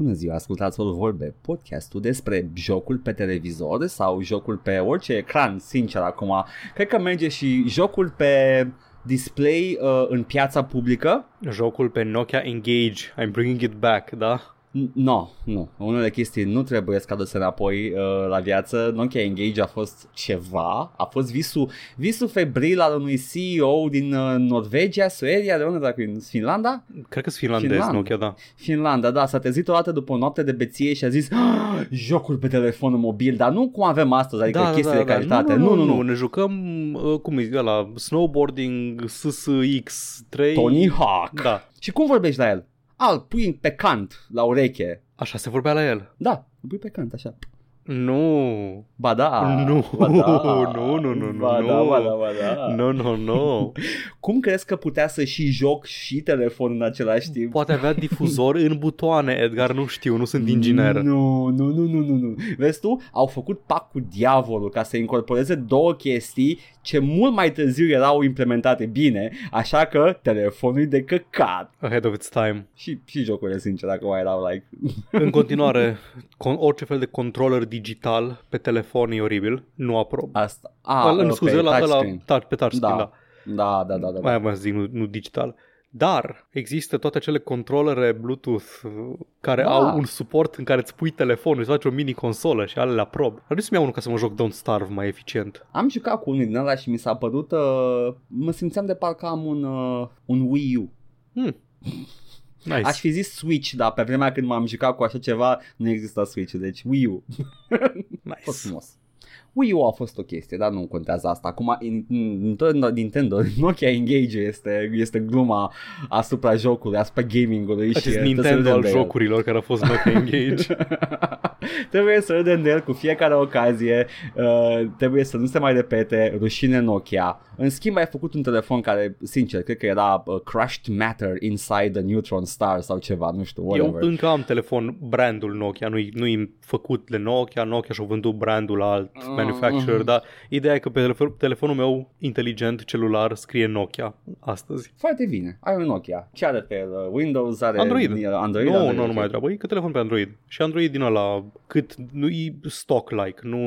Bună ziua, ascultați o vorbe, podcastul despre jocul pe televizor sau jocul pe orice ecran, sincer acum. Cred că merge și jocul pe display uh, în piața publică. Jocul pe Nokia Engage, I'm bringing it back, da? Nu, no, nu. Unele chestii nu trebuie să cadă înapoi uh, la viață. Nokia Engage a fost ceva, a fost visul, visul febril al unui CEO din uh, Norvegia, Suedia, de unde dacă în Finlanda? Cred că sunt finlandez, Finlanda. Nokia, da. Finlanda, da, s-a trezit o dată după o noapte de beție și a zis ah, jocul pe telefon mobil, dar nu cum avem astăzi, adică da, chestii da, da, de calitate. Nu, nu, nu, nu, nu. ne jucăm, uh, cum e la snowboarding SSX3. Tony Hawk. Da. Și cum vorbești la el? Al, pui pe cant la ureche. Așa se vorbea la el. Da, pui pe cant, așa. Nu. Ba da. Nu. Ba da. Nu, nu, nu, nu. Ba nu. da, ba da, ba da. Nu, nu, nu. Cum crezi că putea să și joc și telefon în același timp? Poate avea difuzor în butoane, Edgar, nu știu, nu sunt inginer. Nu, nu, nu, nu, nu, nu. Vezi tu, au făcut pact cu diavolul ca să incorporeze două chestii ce mult mai târziu erau implementate bine, așa că telefonul e de căcat. Ahead of its time. Și, și jocurile, sincer, acum erau like... În continuare, con- orice fel de controller digital pe telefon e oribil, nu aprob. Asta. Ah, Îl- scuze, pe la, la, touchscreen. touch, pe touchscreen, Da. da. Da, da, da, da. Mai da. am să zic, nu, nu digital. Dar există toate acele controlere Bluetooth uh, care Da. au un suport în care îți pui telefonul, îți faci o mini consolă și alea aprob. Ar trebui să-mi iau unul ca să mă joc Don't Starve mai eficient. Am jucat cu unul din ăla și mi s-a părut... Uh, mă simțeam de parcă am un, uh, un Wii U. Hmm. Nice. Aș fi zis Switch, dar pe vremea când m-am jucat cu așa ceva, nu exista Switch, deci Wii U. A fost nice. frumos. Wii U a fost o chestie, dar nu contează asta. Acum in- in- Nintendo, Nokia Engage este, este gluma asupra jocului, asupra gaming-ului. și, Acest uh, trebuie să Nintendo râdem al de el. jocurilor care a fost Nokia Engage. trebuie să râdem de el cu fiecare ocazie, uh, trebuie să nu se mai repete, rușine Nokia. În schimb ai făcut un telefon care, sincer, cred că era uh, crushed matter inside the neutron star sau ceva, nu știu, Eu whatever. încă am telefon brandul Nokia, nu-i, nu-i făcut de Nokia, Nokia și-a vândut brandul la alt Mm, manufacturer, mhm. dar ideea e că pe telefon, telefonul meu inteligent celular scrie Nokia astăzi. Foarte bine, ai un Nokia. Ce are pe el? Uh, Windows are Android. uh, Android, nu, Android, nu, nu ok. mai treabă, e că telefon pe Android. Și Android din ăla, cât, nu e stock-like, nu,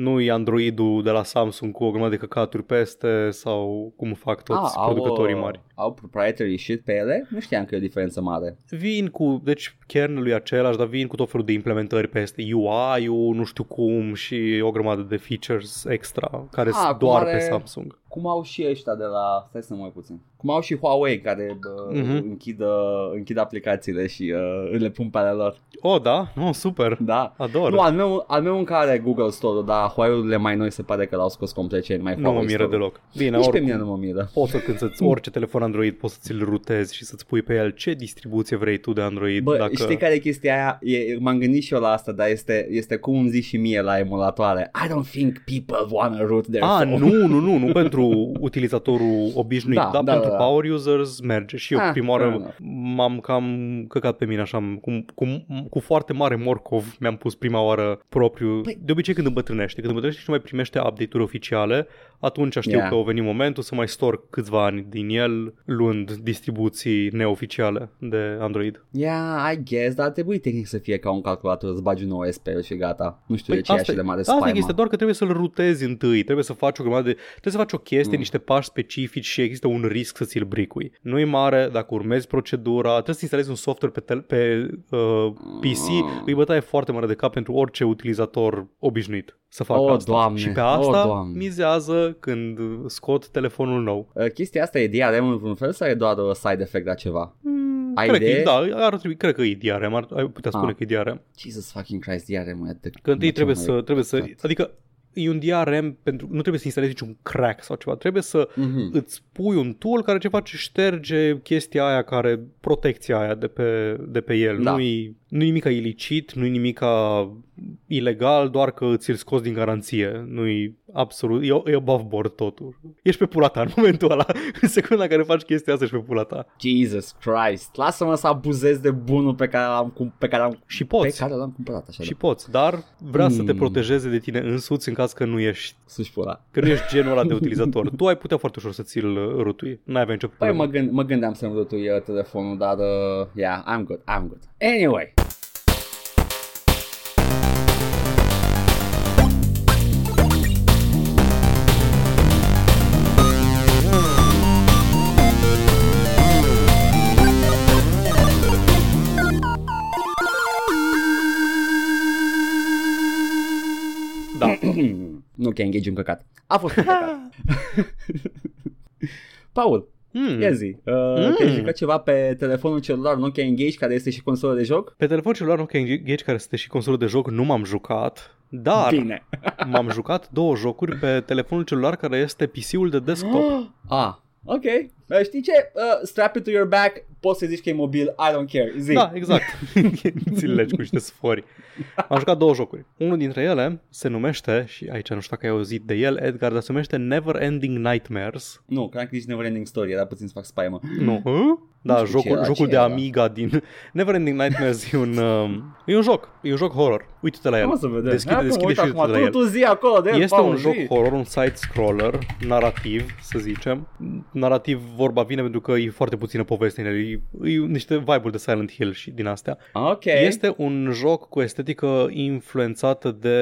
nu e Androidul de la Samsung cu o grămadă de căcaturi peste sau cum fac toți Ah, au, producătorii uh, mari. Au proprietary shit pe ele? Nu știam că e o diferență mare. Vin cu, deci kernelul e același, dar vin cu tot felul de implementări peste UI-ul, nu știu cum și o grămadă de features extra care Ah, sunt cum doar are- pe Samsung. Cum au și ăștia de la... Stai să mă uit puțin. Cum au și Huawei care uh, Mhm. închid, uh, închid aplicațiile și uh, le pun pe ale lor. Oh, da? Oh, super. Da. Ador. Nu, al meu, al meu încă are Google Store-ul, dar Huawei-urile mai noi se pare că l-au scos complet cei mai nu mă Huawei miră Store-ul. deloc. Bine, Nici pe oricum. mine nu mă miră. Poți să când să-ți, orice telefon Android poți să ți-l rutezi și să-ți pui pe el ce distribuție vrei tu de Android. Bă, dacă... știi care e chestia aia? E, m-am gândit și eu la asta, dar este, este cum îmi zici și mie la emulatoare. I don't think people wanna root their Ah, phone. nu, nu, nu, nu pentru utilizatorul obișnuit, Da, dar da, pentru da, da. Power users merge. Și eu Ah, prima fair oară enough. m-am cam căcat pe mine așa, cu, cu, cu foarte mare morcov mi-am pus prima oară propriu. Păi- De obicei când îmbătrânește, când îmbătrânește și nu mai primește update-uri oficiale, atunci știu Yeah. că au venit momentul să mai stor câțiva ani din el, luând distribuții neoficiale de Android. Yeah, I guess, dar ar trebui tehnic să fie ca un calculator, îți bagi un OS pe el și gata. Nu știu de ce e așa de mare Păi asta spaima. este doar că trebuie să-l rutezi întâi, trebuie să faci o grămadă de, trebuie să faci o chestie, Mm. niște pași specifici și există un risc să ți-l bricui. Nu e mare, dacă urmezi procedura, trebuie să instalezi un software pe, tel- pe uh, PC, Mm. îi bătaie foarte mare de cap pentru orice utilizator obișnuit să facă Oh, asta. Doamne, și pe oh, asta Doamne. mizează când scot telefonul nou. Uh, chestia asta e DRM în vreun fel sau e doar o side effect la ceva? Mm, Ai cred că, idee? e- da, ar trebui, cred că e DRM, ar, ai putea spune Ah. că e DRM. Jesus fucking Christ, DRM e de... Că întâi ce trebuie mai- să, trebuie să, adică e un DRM pentru, nu trebuie să instalezi niciun crack sau ceva, trebuie să Mhm. îți pui un tool care ce face șterge chestia aia care, protecția aia de pe, de pe el. Da. Nu-i, nu-i nimica ilicit, nu-i nimica ilegal, doar că ți-l scoți din garanție. Nu-i absolut, e, e above board totul. Ești pe pula ta în momentul ăla, în secunda în care faci chestia asta ești pe pula ta. Jesus Christ, lasă-mă să abuzez de bunul pe care l-am, cum- pe care am, Și pe poți. care l-am cumpărat așa. Și poți, dar vrea să te Mm. protejeze de tine însuți în caz că nu ești Sus pula. Că nu ești genul ăla de utilizator. Tu ai putea foarte ușor să ți-l uh, rutui. N-ai avea nicio Păi problemă. mă, gând, mă gândeam să-mi rotui uh, telefonul, dar uh, yeah, I'm good, I'm good. Anyway, Nu că engage un căcat. A fost un căcat. Paul, Hmm. ia zi, uh, Mm. te-ai jucat ceva pe telefonul celular Nokia Engage care este și consolă de joc? Pe telefon celular Nokia Engage, care este și consolă de joc, nu m-am jucat, dar Bine. m-am jucat două jocuri pe telefonul celular care este PC-ul de desktop. ah, ok. Uh, știi ce? Uh, strap it to your back, poți să zici că e mobil, I don't care. Zi. Da, exact. Ți legi cu niște sfori. Am jucat două jocuri. Unul dintre ele se numește, și aici nu știu dacă ai auzit de el, Edgar, dar se numește Never Ending Nightmares. Nu, cred că nici Never Ending Story, era puțin să fac spaimă. Nu. Hă? Da, Nu știu ce jocul, era, jocul ce de era? Amiga din Never Ending Nightmares e un, um, e un joc. E un joc horror. Uite-te la el. O să vedem. Deschide, Hai că mă deschide uit și acum. uite-te la Tu, el. tu zi acolo de el, Este Paul, un joc zi. horror, un side-scroller, narrativ, să zicem. Narrativ vorba vine pentru că e foarte puțină poveste în el. E, e niște vibe-uri de Silent Hill și din astea. Ok. Este un joc cu estetică influențată de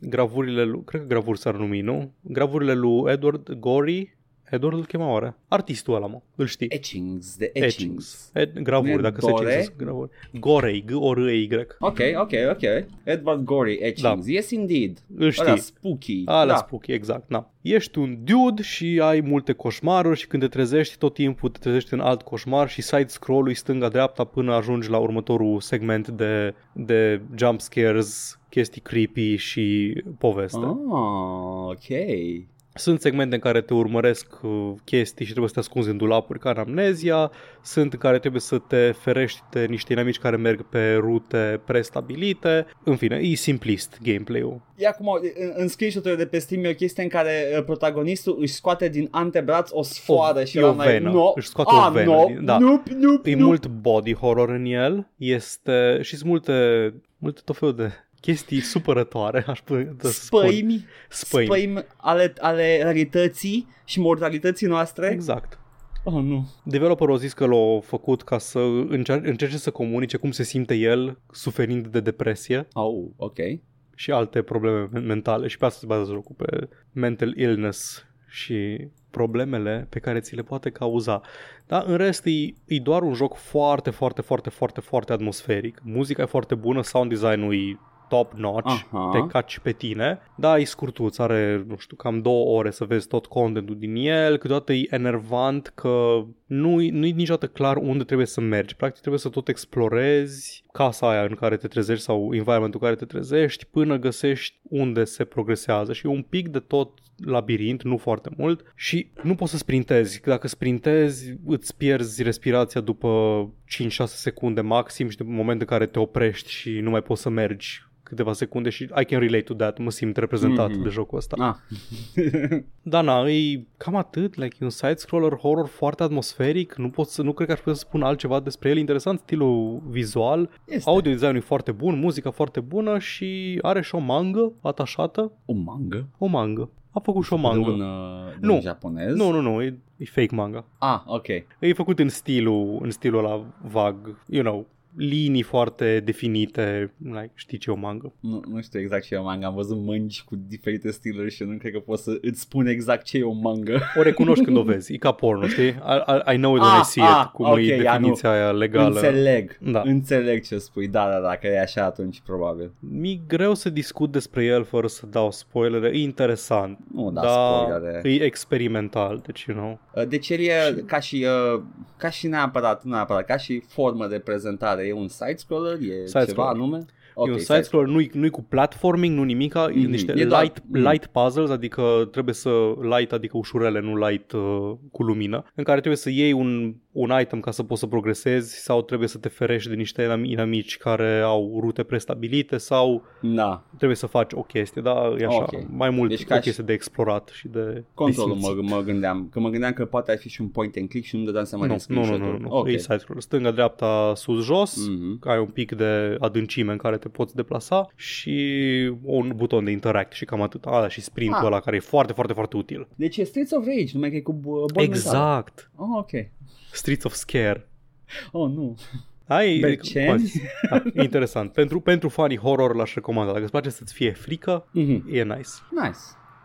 gravurile lui, cred că gravuri s-ar numi, nu? Gravurile lui Edward Gorey. Edward îl chema oare? Artistul ăla, mă, îl știi. Etchings, de Etchings. etchings. Ed, Nu gravuri, e dacă se Gore? citesc gravuri. Gorey, g o r e y Ok, ok, ok. Edward Gorey, Etchings. Yes, indeed. Îl știi. Ăla spooky. Ala da. spooky, exact, na. Ești un dude și ai multe coșmaruri și când te trezești, tot timpul te trezești în alt coșmar și side scroll-ui stânga-dreapta până ajungi la următorul segment de, de jump scares, chestii creepy și poveste. Ah, ok. Sunt segmente în care te urmăresc uh, chestii și trebuie să te ascunzi în dulapuri ca în amnezia, sunt în care trebuie să te ferești de niște inamici care merg pe rute prestabilite. În fine, e simplist gameplay-ul. E acum, în, în screenshot de pe Steam e o chestie în care uh, protagonistul își scoate din antebraț o sfoară O- și e ăla o mai- venă. No. Își scoate ah, o venă No. din- da. Nope, nope, E nope. mult body horror în el, este și sunt multe, multe tot felul de chestii supărătoare, aș putea să spun. spăimi, Spăimi. spăimi ale, ale rarității și mortalității noastre. Exact. Oh, nu. Developerul a zis că l-a făcut ca să încer- încerce să comunice cum se simte el suferind de depresie Oh, ok. și alte probleme men- mentale și pe asta se bazează jocul, pe mental illness și problemele pe care ți le poate cauza. Dar în rest e, e doar un joc foarte, foarte, foarte, foarte, foarte atmosferic. Muzica e foarte bună, sound design-ul e top notch, Aha. te caci pe tine. Da, e scurtuț, are, nu știu, cam două ore să vezi tot contentul din el. Câteodată e enervant că nu e niciodată clar unde trebuie să mergi. Practic trebuie să tot explorezi casa aia în care te trezești sau environmentul în care te trezești până găsești unde se progresează și e un pic de tot labirint, nu foarte mult și nu poți să sprintezi. Dacă sprintezi, îți pierzi respirația după 5-6 secunde maxim și de moment în care te oprești și nu mai poți să mergi câteva secunde și I can relate to that, mă simt reprezentat Mhm. de jocul ăsta. Ah. Da, na, e cam atât, like, e un side-scroller horror foarte atmosferic, nu pot să, nu cred că aș putea să spun altceva despre el, interesant stilul vizual, Este. audio design e foarte bun, muzica foarte bună și are și o mangă atașată, O mangă? o mangă. A făcut și o De mangă. un, uh, de Nu. un japonez? Nu, nu, nu, e, e fake manga. Ah, ok. E făcut în stilul, în stilul ăla vag, you know, linii foarte definite, like, știi ce e o mangă. Nu, nu știu exact ce e o manga. Am văzut mângi cu diferite stiluri și nu cred că pot să îți spun exact ce e o mangă. O recunoști când o vezi, e ca porno, știi? I, I, I know it when Ah, I see it, ah, cum ok, e ia, definiția aia legală. Înțeleg. Da. Înțeleg ce spui. Da, da, da, că e așa atunci probabil. Mi-e greu să discut despre el fără să dau spoilere, e interesant, Nu da, dar spoilere. e experimental, deci, you know. Uh, Deci el e ca și, uh, ca și neapărat, nu neapărat, ca și formă de prezentare. E un side-scroller? E Side-scroller. ceva anume? Okay, e un side-scroller, nu-i, nu-i cu platforming, nu nimica, mm-hmm. e Mhm. niște E doar- light, mm. light puzzles, adică trebuie să light, adică ușurele, nu light uh, cu lumină, în care trebuie să iei un, un item ca să poți să progresezi sau trebuie să te ferești de niște inam- inamici care au rute prestabilite sau Da, trebuie să faci o chestie, da, e așa, Ok. mai mult Deci deci ca o și- chestie de explorat și de controlul de mă, simțit. mă gândeam. Că mă gândeam că poate ar fi și un point and click și nu-mi dădeam seama Nu, din nu, nu, screenshot-uri. nu, nu. Ok. E side-scroller. Stânga, dreapta, sus, jos. Mhm. Ai un pic de adâncime în care te poți deplasa și un buton de interact și cam atât. Ah, și sprintul Ah. ăla care e foarte, foarte, foarte util. Deci e Streets of Rage, numai că e cu bo- boli mentale. Exact. Oh, ok. Streets of Scare. Oh, nu. Ai, Berceni? da, e interesant. Pentru, pentru fanii horror l-aș recomanda. Dacă îți place să-ți fie frică, Mhm. e nice. Nice.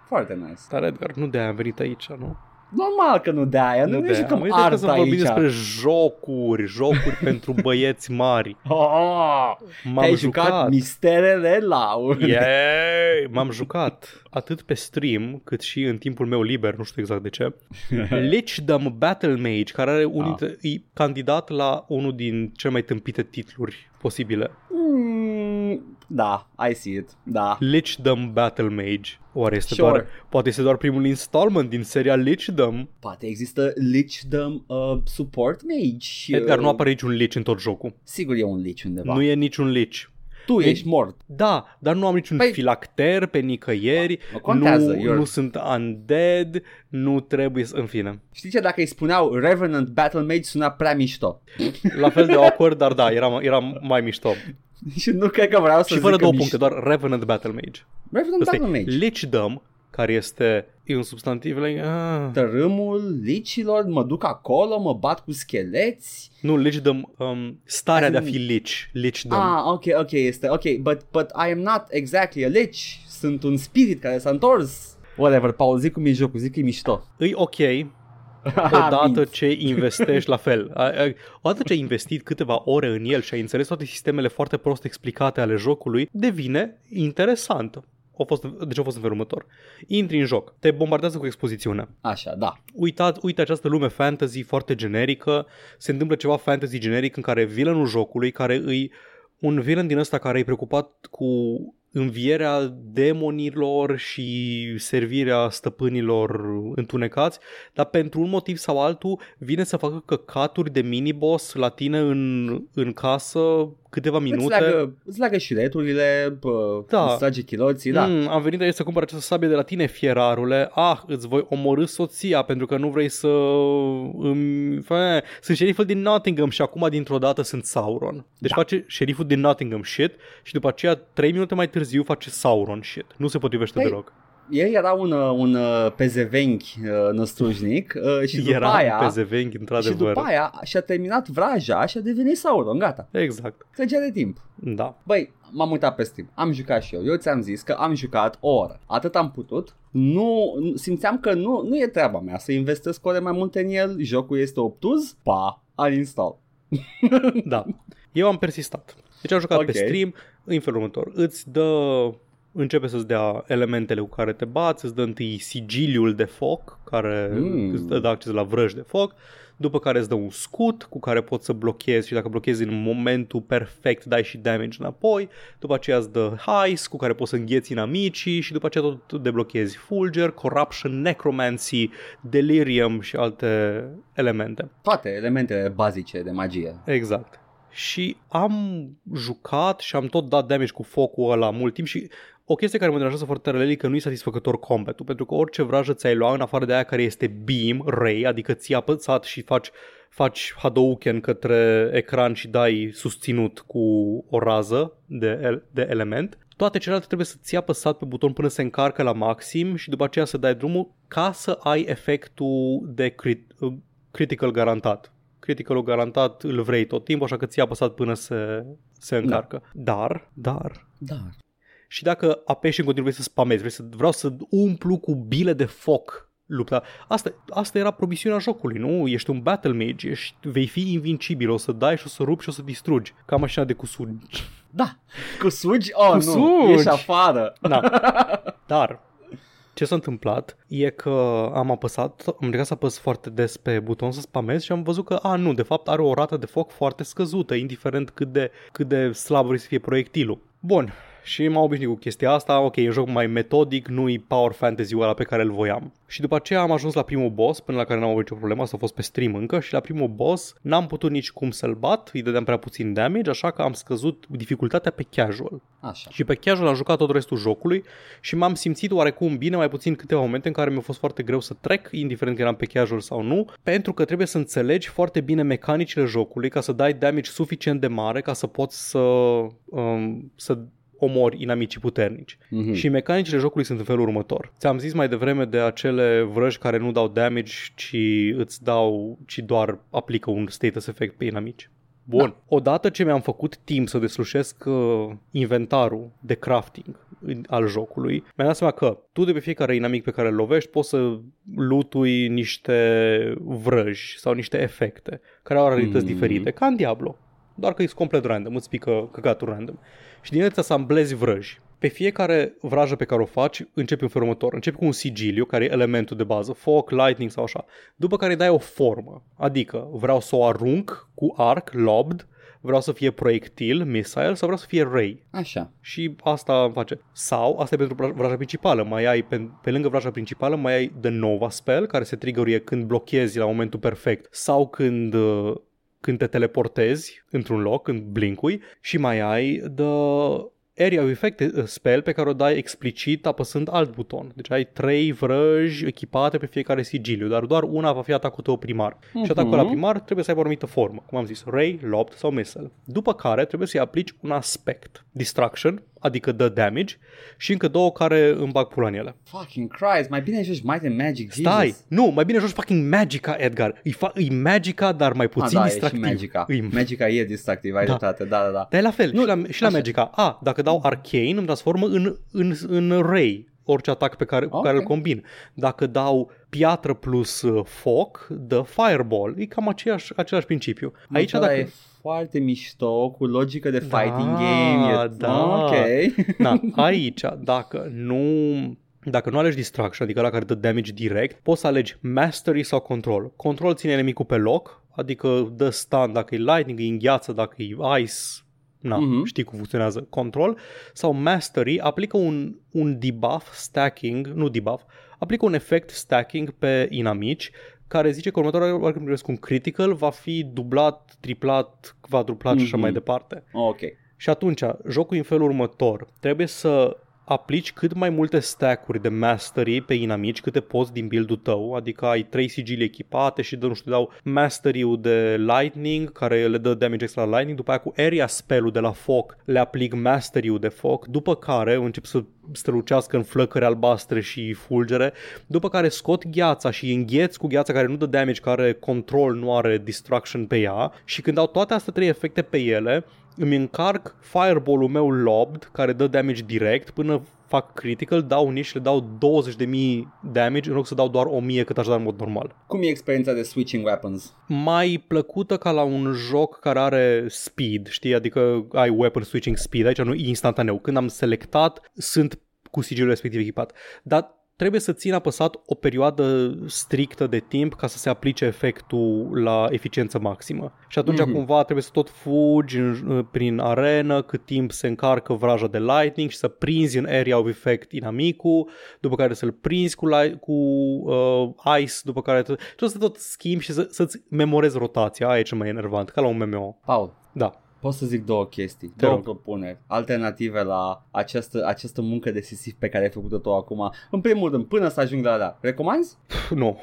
Foarte nice. Dar Edgar, nu de-aia am venit aici, nu? Normal că nu de aia, nu, nu de jucăm aia. art să vorbim aici. despre jocuri, jocuri pentru băieți mari. Oh, M-am te-ai jucat, jucat. misterele Laur. Yay! M-am jucat atât pe stream cât și în timpul meu liber, nu știu exact de ce. Lichdom Battle Mage, care are un Ah. dintre, e candidat la unul din cele mai tâmpite titluri posibile. Mm, da, I see it. Da. Lichdom Battle Mage. Oare este Sure. doar, poate este doar primul installment din seria Lichdom? Poate există Lichdom uh, Support Mage. și, Edgar, uh, nu apare niciun Lich în tot jocul. Sigur e un Lich undeva. Nu e niciun Lich. Tu e- ești mort. Da, dar nu am niciun Păi- filacter pe nicăieri, Nu contează, nu, you're- nu sunt undead, nu trebuie să... În fine, Știi ce? Dacă îi spuneau Revenant Battle Mage suna prea mișto. la fel de awkward, dar da, era, era mai mișto. și nu cred că vreau să Și fără zic două că puncte, mișto. doar Revenant Battle Mage. Revenant Ăsta Battle e Mage. Lichdom, care este e un substantiv like, ah. Tărâmul licilor, mă duc acolo, mă bat cu scheleți. Nu, Lichdom, um, starea de a As in- fi Lich, Lichdom. Ah, ok, ok, este, ok, but, but I am not exactly a lich. Sunt un spirit care s-a întors. Whatever, Paul, zic cum e jocul, zic că e mișto. Îi ok, odată Mint. ce investești la fel. A- a- Odată ce ai investit câteva ore în el și ai înțeles toate sistemele foarte prost explicate ale jocului, devine interesant. A fost, deci a fost în felul următor. Intri în joc, te bombardează cu expozițiunea. Așa, da. Uitați, uite această lume fantasy foarte generică, se întâmplă ceva fantasy generic în care villainul jocului, care îi un villain din ăsta care e preocupat cu învierea demonilor și servirea stăpânilor întunecați, dar pentru un motiv sau altul vine să facă căcaturi de miniboss la tine în, în casă câteva Îți minute. leagă, îți leagă șireturile, pă, Da. îți trage chiloții, da. Mm, am venit aici să cumpăr această sabie de la tine, fierarule. Ah, îți voi omorâ soția pentru că nu vrei să... Îmi... Fă... Sunt șeriful din Nottingham și acum dintr-o dată sunt Sauron. Deci Da. face șeriful din Nottingham shit și după aceea, trei minute mai târziu, face Sauron shit. Nu se potrivește Păi, deloc. El era un, uh, un uh, pezevenchi uh, năstrușnic uh, și după Era aia... pe zevenghi, și într-adevăr. după aia și-a terminat vraja și a devenit Sauron, gata. Exact. Trecea de timp. Da. Băi, m-am uitat pe Steam, am jucat și eu, eu ți-am zis că am jucat o oră, atât am putut, nu, nu- simțeam că nu, nu e treaba mea să investesc ore mai multe în el, jocul este obtuz, pa, uninstall. Da. Eu am persistat. Deci am jucat Ok. pe stream în felul următor. Îți dă începe să-ți dea elementele cu care te bați, îți dă întâi sigiliul de foc, care Mm. îți dă acces la vrăji de foc, după care îți dă un scut cu care poți să blochezi și dacă blochezi în momentul perfect dai și damage înapoi, după aceea îți dă Heist cu care poți să îngheți inamicii și după aceea tot deblochezi Fulger, Corruption, Necromancy, Delirium și alte elemente. Toate elementele bazice de magie. Exact. Și am jucat și am tot dat damage cu focul ăla mult timp și o chestie care mă deranjează foarte tare e că nu e satisfăcător combatul, pentru că orice vrajă ți-ai lua în afară de aia care este beam, ray, adică ți-a apăsat și faci faci Hadouken către ecran și dai susținut cu o rază de, el- de element, toate celelalte trebuie să ți apăsat pe buton până se încarcă la maxim și după aceea să dai drumul ca să ai efectul de crit, critical garantat. Criticalul garantat îl vrei tot timpul, așa că ți-a apăsat până se, se încarcă. Da. Dar, dar, Da. Și dacă apeși în continuu, vrei să spamezi, vrei să, vreau să umplu cu bile de foc lupta. Asta, asta era promisiunea jocului, nu? Ești un battle mage, ești, vei fi invincibil, o să dai și o să rupi și o să distrugi. Ca mașina de cusugi. Da. Cu sugi? Oh, Cu nu. sugi. Ești afară. Da. Dar, ce s-a întâmplat e că am apăsat, am încercat să apăs foarte des pe buton să spamez și am văzut că, a, nu, de fapt are o rată de foc foarte scăzută, indiferent cât de, cât de slab vrei să fie proiectilul. Bun, și m-am obișnuit cu chestia asta, ok, e un joc mai metodic, nu-i power fantasy-ul ăla pe care îl voiam. Și după aceea am ajuns la primul boss, până la care n-am avut nicio problemă, asta a fost pe stream încă, și la primul boss n-am putut nici cum să-l bat, îi dădeam prea puțin damage, așa că am scăzut dificultatea pe casual. Așa. Și pe casual am jucat tot restul jocului și m-am simțit oarecum bine, mai puțin câteva momente în care mi-a fost foarte greu să trec, indiferent că eram pe casual sau nu, pentru că trebuie să înțelegi foarte bine mecanicile jocului ca să dai damage suficient de mare ca să poți să, um, să omori inamicii puternici. Mhm. Și mecanicile jocului sunt în felul următor. Ți-am zis mai devreme de acele vrăji care nu dau damage, ci îți dau, ci doar aplică un status effect pe inamici. Bun. Da. Odată ce mi-am făcut timp să deslușesc uh, inventarul de crafting, în- al jocului, mi-am dat seama că tu de pe fiecare inamic pe care îl lovești poți să lutui niște vrăji sau niște efecte care au realități Mm. diferite, ca în Diablo. Doar că e complet random, îți pică căcatul random. Și din ele îți asamblezi vrăji. Pe fiecare vrajă pe care o faci, începi în felul următor. Începi cu un sigiliu, care e elementul de bază, foc, lightning sau așa. După care îi dai o formă. Adică vreau să o arunc cu arc, lobbed, vreau să fie proiectil, missile sau vreau să fie ray. Așa. Și asta îmi face. Sau, asta e pentru vra- vraja principală, mai ai, pe, pe lângă vraja principală, mai ai The Nova Spell, care se triggeruie când blochezi la momentul perfect sau când, uh, când te teleportezi într-un loc, când blinkui și mai ai The Area of Effect uh, spell pe care o dai explicit apăsând alt buton. Deci ai trei vrăji echipate pe fiecare sigiliu, dar doar una va fi atacul tău primar. Și atacul la primar trebuie să aibă o anumită formă, cum am zis, ray, lobbed sau missile. După care trebuie să-i aplici un aspect. Distraction, adică dă damage, și încă două care îmi bag pula în ele. Fucking Christ, mai bine joci Might and Magic, Stai, Jesus. nu, mai bine joci fucking Magica, Edgar. E, fa- e Magica, dar mai Ah, puțin da, distractiv. e și Magica. E Magica e distractiv, ai Da. dreptate, da, da, da. Dar e la fel, Nu, și la, și la așa. Magica. A, dacă dau Arcane, îmi transformă în, în, în Ray orice atac pe care, cu Ok. care îl combin. Dacă dau piatră plus uh, foc, dă Fireball. E cam aceeași, același principiu. Aici Mă, ăla dacă... e foarte mișto, cu logică de Da, fighting game. E... da. Ok. Da, aici, dacă nu dacă nu alegi distraction, adică la care dă damage direct, poți să alegi mastery sau control. Control ține inimicul pe loc, adică dă stun dacă e lightning, e îngheață, dacă e ice, na, Mhm. știi cum funcționează control, sau mastery aplică un, un debuff stacking, nu debuff, aplică un efect stacking pe inamici care zice că următoarea oară când primesc un critical va fi dublat, triplat, quadruplat și așa Mhm. mai departe. Ok. Și atunci, jocul e în felul următor. Trebuie să aplici cât mai multe stack-uri de mastery pe inamici câte poți din build-ul tău, adică ai trei sigili echipate și dă, nu știu, dau mastery-ul de lightning care le dă damage extra la lightning, după aia cu area spell-ul de la foc le aplic mastery-ul de foc, după care încep să strălucească în flăcări albastre și fulgere, după care scot gheața și îi îngheț cu gheața care nu dă damage, care are control, nu are distraction pe ea și când dau toate astea trei efecte pe ele, îmi încarc fireball-ul meu lobbed, care dă damage direct, până fac critical, dau nici și le dau 20.000 damage în loc să dau doar 1000 cât aș da în mod normal. Cum e experiența de switching weapons? Mai plăcută ca la un joc care are speed, știi? Adică ai weapon switching speed, aici nu e instantaneu. Când am selectat, sunt cu sigilul respectiv echipat. Dar trebuie să țin apăsat o perioadă strictă de timp ca să se aplice efectul la eficiență maximă. Și atunci Mhm. mm-hmm. cumva trebuie să tot fugi în, prin arenă cât timp se încarcă vraja de lightning și să prinzi în area of effect inamicul, după care să-l prinzi cu, light, cu uh, ice, după care tot, tot să tot schimbi și să, să-ți memorezi rotația, aia e cel mai enervant, ca la un MMO. Paul, Da. Pot să zic două chestii, Te două rog. propuneri, alternative la această, această muncă de sisif pe care ai făcut-o tu acum. În primul rând, până să ajung la da, recomanzi? Pf, Nu,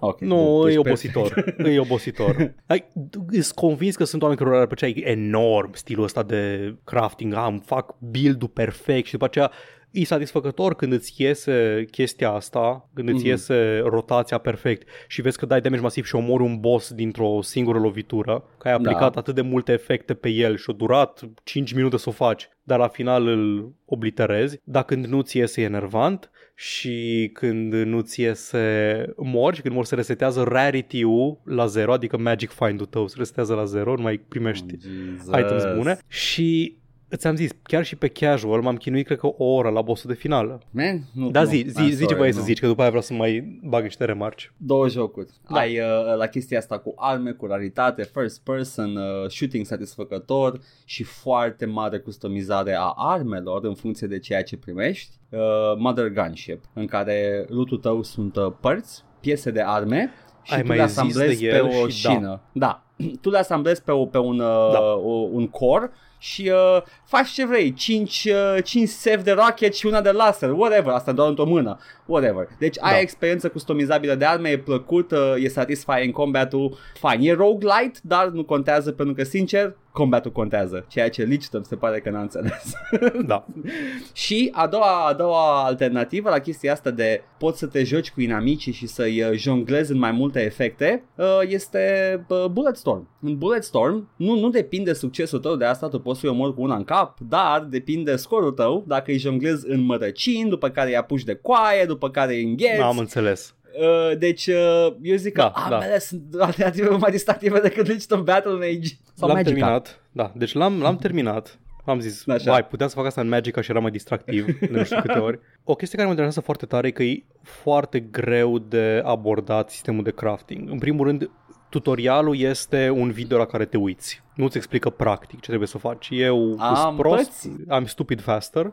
Ok. nu, bun, e deci obositor. e obositor. Ai, sunt convins că sunt oameni care ar plăcea enorm stilul ăsta de crafting. Am, fac build-ul perfect și după aceea e satisfăcător când îți iese chestia asta, când îți Mhm. iese rotația perfect și vezi că dai damage masiv și omori un boss dintr-o singură lovitură, că ai aplicat Da. atât de multe efecte pe el și a durat 5 minute să o faci, dar la final îl obliterezi, dar când nu ți iese e enervant și când nu ți iese mori și când mor se resetează rarity-ul la zero, adică magic find-ul tău se resetează la zero, nu mai primești Jesus. items bune și Ți-am zis, chiar și pe casual m-am chinuit cred că o oră la bossul de finală. Man, nu, Da, nu, zi, I'm zi, zi ce sorry, voiai să nu. zici, că după aia vreau să mai bag niște remarci. Două jocuri. Da. Ai uh, la chestia asta cu arme, cu raritate, first person, uh, shooting satisfăcător și foarte mare customizare a armelor în funcție de ceea ce primești. Uh, Mother Gunship, în care lootul tău sunt uh, părți, piese de arme și Ai tu mai le zis asamblezi de pe el o și da. șină. Da. Tu le asamblezi pe, o, pe un, uh, Da. o, un core și uh, faci ce vrei, 5, uh, 5 save de rocket și una de laser, whatever, asta doar într-o mână, whatever. Deci Da. ai experiență customizabilă de arme, e plăcut, uh, e satisfying combatul, fine, e roguelite, dar nu contează pentru că, sincer, combatul contează, ceea ce Lichdom se pare că n-a înțeles. Da. și a doua, a doua alternativă la chestia asta de poți să te joci cu inamicii și să-i uh, jonglezi în mai multe efecte uh, este uh, Bulletstorm. Bulletstorm. În Bulletstorm nu, nu depinde succesul tău de asta, tu poți să-i omori cu una în cap, dar depinde scorul tău, dacă îi jonglezi în mărăcini, după care îi apuci de coaie, după care îi îngheți. Am înțeles. Uh, deci uh, eu zic că Da, da, da. ambele sunt alternative mai distractive decât Legion of Battle Mage sau L-am Magica. terminat. Da, deci l-am, l-am terminat. Am zis, Așa. vai, puteam să fac asta în Magica și era mai distractiv de nu știu câte ori. O chestie care mă interesează foarte tare e că e foarte greu de abordat sistemul de crafting. În primul rând, tutorialul este un video la care te uiți. Nu-ți explică practic ce trebuie să faci. Eu Am sunt prost, pățit. am stupid faster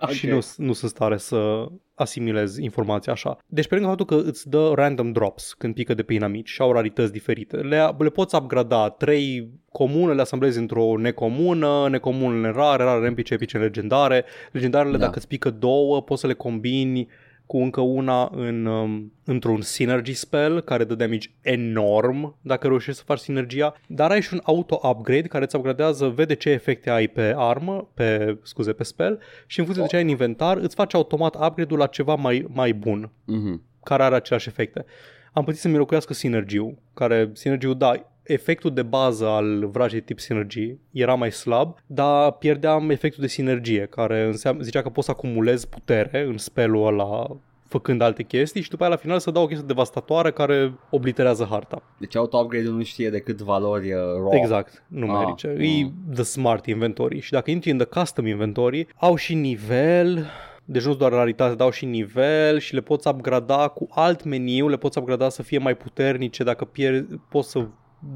Ok. și nu, nu sunt stare să asimilez informația așa. Deci pe lângă faptul că îți dă random drops când pică de pe inamici și au rarități diferite, le, le poți upgrada, trei comune le asamblezi într-o necomună, necomunele rare, rare epice, epice legendare, legendarele Da. dacă îți pică două poți să le combini cu încă una în, um, într-un synergy spell care dă damage enorm dacă reușești să faci sinergia, dar ai și un auto-upgrade care îți upgradează, vede ce efecte ai pe armă, pe, scuze, pe spell și în funcție de ce ai în inventar îți face automat upgrade-ul la ceva mai, mai bun Mhm. care are aceleași efecte. Am putut să-mi locuiască Synergy-ul, care Synergy-ul, da, efectul de bază al vrajei tip Synergy era mai slab, dar pierdeam efectul de sinergie, care înseamnă, zicea că poți să acumulezi putere în spelul ăla făcând alte chestii și după aia la final să dau o chestie devastatoare care obliterează harta. Deci auto-upgrade-ul nu știe decât valori uh, raw. Exact, numerice. Ah, e ah. the smart inventory și dacă intri în the custom inventory, au și nivel, deci nu doar raritate, dau și nivel și le poți upgrada cu alt meniu, le poți upgrada să fie mai puternice dacă pierzi, poți să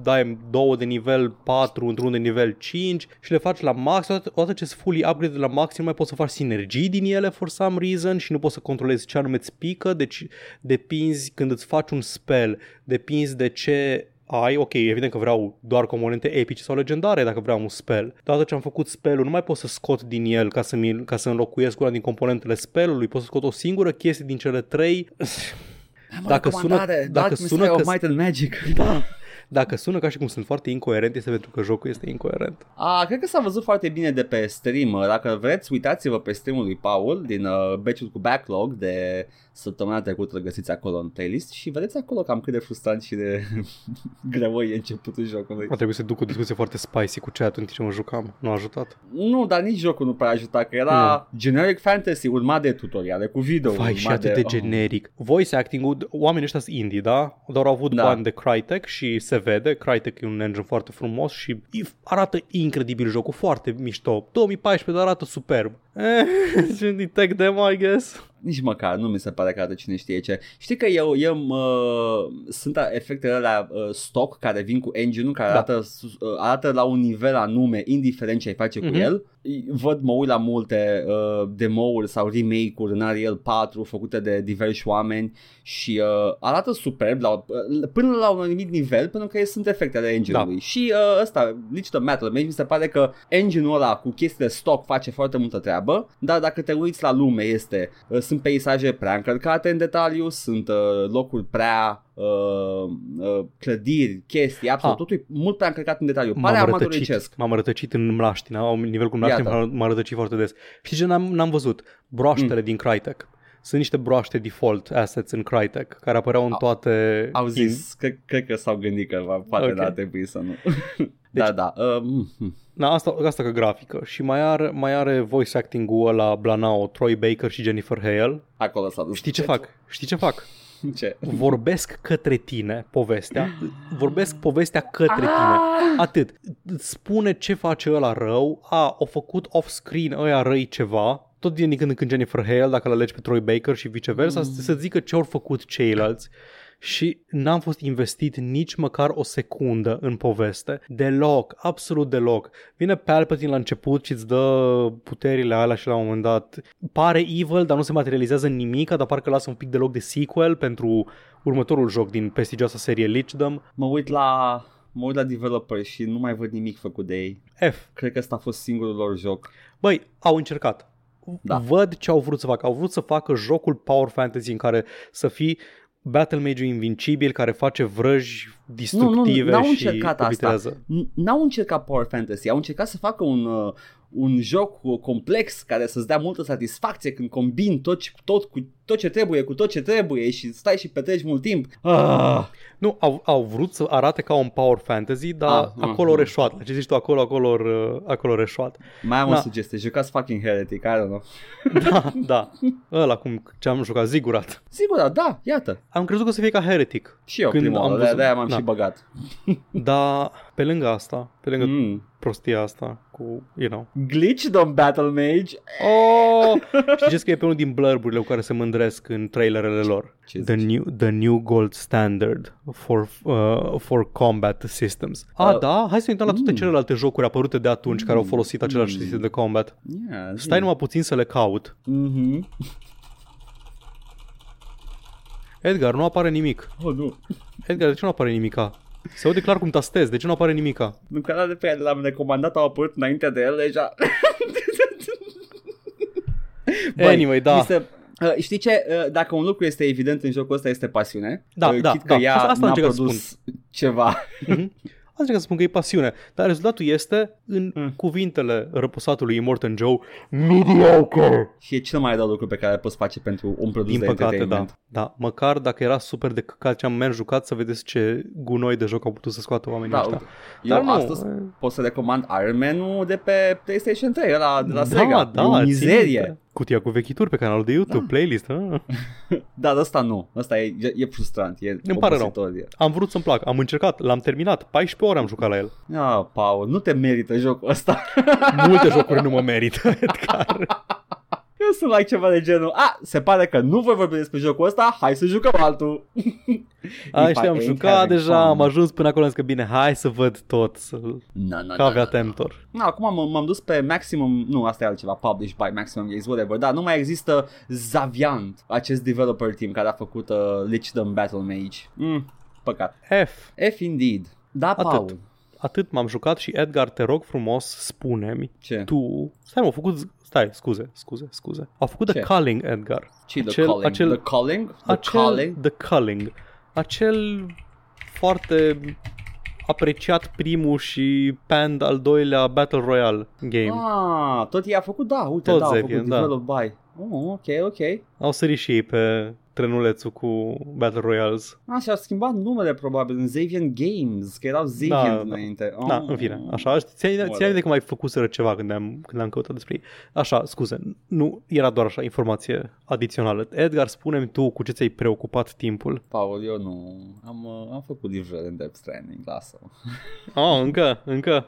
dai două de nivel 4 într-un de nivel 5 și le faci la max, odată, odată ce sunt fully upgrade la max, nu mai poți să faci sinergii din ele for some reason și nu poți să controlezi ce anume îți pică, deci depinzi când îți faci un spell, depinzi de ce ai, ok, evident că vreau doar componente epice sau legendare dacă vreau un spell. Dar odată ce am făcut spellul, nu mai pot să scot din el ca să, mi, ca să înlocuiesc una din componentele spellului, pot să scot o singură chestie din cele trei. Am o Dacă sună- recomandare, dacă Dark sună Messiah că- of Might and Magic. Da. Dacă sună ca și cum sunt foarte incoerent, este pentru că jocul este incoerent. A, cred că s-a văzut foarte bine de pe stream. Dacă vreți, uitați-vă pe streamul lui Paul din uh, batch cu backlog de săptămâna trecută, îl găsiți acolo în playlist și vedeți acolo cam cât de frustrant și de greu e începutul jocului. A trebuit să duc o discuție foarte spicy cu chat în timp ce mă jucam. Nu a ajutat. Nu, dar nici jocul nu prea ajuta, că era generic fantasy, urmat de tutoriale cu video. Vai, și urmat atât de generic. Voice acting-ul, oamenii ăștia sunt indie, da? Dar au avut Da. bani de Crytek și se vede. Crytek e un engine foarte frumos și e- arată incredibil jocul, foarte mișto. 2014, dar arată superb. Eh, tech demo, I guess. Nici măcar, nu mi se pare că arată cine știe ce. Știi că eu, eu mă, sunt efectele alea uh, stock care vin cu engine-ul, care Da. arată, sus- uh, arată la un nivel anume, indiferent ce ai face Mhm. cu el. I- Văd, mă uit la multe uh, demo-uri sau remake-uri în Ariel 4 făcute de diversi oameni și uh, arată superb la, uh, până la un anumit nivel pentru că sunt efectele engine-ului. Da. Și uh, ăsta, Legion of Metal, mi se pare că engine-ul ăla cu chestiile stock face foarte multă treabă, dar dacă te uiți la lume este, uh, sunt peisaje prea încărcate în detaliu, sunt uh, locuri prea uh, uh, clădiri, chestii, absolut, Ah. totul e mult prea încărcat în detaliu. Pare M-am rătăcit, amatoricesc. m-am rătăcit în mlaștină, au un nivel cu mlaștină, Iată. m-am- m-am rătăcit foarte des. Știi ce n-am, n-am văzut? Broaștele mm. din Crytek. Sunt niște broaște default assets în Crytek care apăreau în Au- toate... Au zis, cred, cred că s-au gândit că va, poate Ok. okay. da, trebui să nu. da, da. Uh, mm, Na, asta, asta ca grafică. Și mai are, mai are voice acting-ul ăla Blanao, Troy Baker și Jennifer Hale. acolo s-a dus. Știi ce fac? Știi ce fac? Ce? Vorbesc către tine povestea. Vorbesc povestea către tine. Atât. Îți spune ce face ăla rău. A, au făcut off-screen ăia răi ceva. Tot din când în când Jennifer Hale, dacă îl alegi pe Troy Baker și viceversa, mm. să zică ce au făcut ceilalți. Și n-am fost investit nici măcar o secundă în poveste. Deloc, absolut deloc. Vine Palpatine la început și îți dă puterile alea și la un moment dat pare evil, dar nu se materializează în nimic, dar parcă lasă un pic de loc de sequel pentru următorul joc din prestigioasa serie Lichdom. Mă uit la mă uit la developer și nu mai văd nimic făcut de ei. F. Cred că ăsta a fost singurul lor joc. Băi, au încercat. Da. Văd ce au vrut să facă. Au vrut să facă jocul Power Fantasy în care să fii Battle Mage invincibil care face vrăji destructive n-au și încercat asta. obliterează. N- N-au încercat Power Fantasy, au încercat să facă un, uh, un joc uh, complex care să-ți dea multă satisfacție când combini tot, tot cu tot ce trebuie cu tot ce trebuie și stai și petreci mult timp. Ah. Nu, au, au vrut să arate ca un power fantasy, dar Ah, ah, ah, acolo ah. reșoat. Ce zici tu, acolo, acolo, uh, acolo reșoat. Mai am o Da. sugestie, jucați fucking Heretic, I don't know. Da, da. Ăla cum ce am jucat, zigurat. Sigur, da, da, iată. Am crezut că o să fie ca Heretic. Și eu Când prima am oară, de- văzut- de-aia m-am da. și băgat. Dar pe lângă asta, pe lângă Mm. prostia asta cu, you know. Glitch, domn Battle Mage. Oh! Știți că e pe unul din blurburile cu care se mândresc în trailerele lor. Ce The zici? new, the new gold standard for, uh, for combat systems. Ah, Uh, da? Hai să ne uităm la toate mm. celelalte jocuri apărute de atunci care au folosit același Mm. sistem de combat. Yeah, zi. Stai numai puțin să le caut. Mhm. Edgar, nu apare nimic. Oh, nu. Edgar, de ce nu apare nimica? Se aude clar cum tastezi, de ce nu apare nimica? Nu canalele pe care le-am recomandat au apărut înainte de el deja. Anyway, da. mi Se, uh, știi ce? Uh, dacă un lucru este evident în jocul ăsta este pasiune. Da, uh, da, chit că da. ea Asta- asta n-a încerc să produs ceva. Mhm. Asta încerc să spun că e pasiune, dar rezultatul este în Mm. cuvintele răposatului Immortan Joe, mediocre. Și e cel mai rău lucru pe care îl poți face pentru un produs Din de păcate, da. entertainment. da. Măcar dacă era super de căcat ce am mers jucat să vedeți ce gunoi de joc au putut să scoată oamenii Da, ăștia. uite. Eu Dar nu, astăzi pot să recomand Iron Man-ul de pe PlayStation 3, ăla de la da, Sega. da, e o țin mizerie. Minte. Cutia cu vechituri pe canalul de YouTube, Da. playlist. Ah. Dar ăsta nu. Ăsta e, e, e frustrant. E Îmi pare rău. obositor, e. Am vrut să-mi plac, am încercat, l-am terminat, 14 ore am jucat la el. Ah, Paul, nu te merită jocul ăsta. Multe jocuri nu mă merită, Edgar. Eu sunt like ceva de genul, a, se pare că nu voi vorbi despre jocul ăsta, hai să jucăm altul. A, If știi, I am ain't jucat having deja, fun. am ajuns până acolo, am zis că bine, hai să văd tot, să Na, na, cave na, na. Temptor. Na, acum m- m-am dus pe Maximum, nu, asta e altceva, Published by Maximum Games, whatever, dar nu mai există Zaviant, acest developer team care a făcut uh, Lichdom Battle Mage. Mm, păcat. F. F indeed. Da, Atât. Paul. Atât m-am jucat și Edgar, te rog frumos, spune-mi Ce? tu... Stai mă, au făcut... Stai, scuze, scuze, scuze. Au făcut Ce? The Culling, Edgar. Ce the acel- calling? acel- the calling? The Acel, calling? The Culling. Acel foarte apreciat primul și panned al doilea Battle Royale game. Ah, tot ei a făcut, da, uite, Tot da, a Zaviant, făcut da. develop by. Oh, ok, ok. Au sărit și ei pe trenulețul cu Battle Royales. Ah, și-au schimbat numele probabil în Zavian Games, că erau Zavian Da, da. înainte. Da, Oh. în fine, așa, ți-ai ți-ai aminte că mai făcuseră ceva când am, când am căutat despre ei. Așa, scuze, nu era doar așa informație adițională. Edgar, spune-mi tu cu ce ți-ai preocupat timpul. Paul, eu nu. Am, uh, am făcut livrări în Death Stranding, lasă Oh, încă, încă.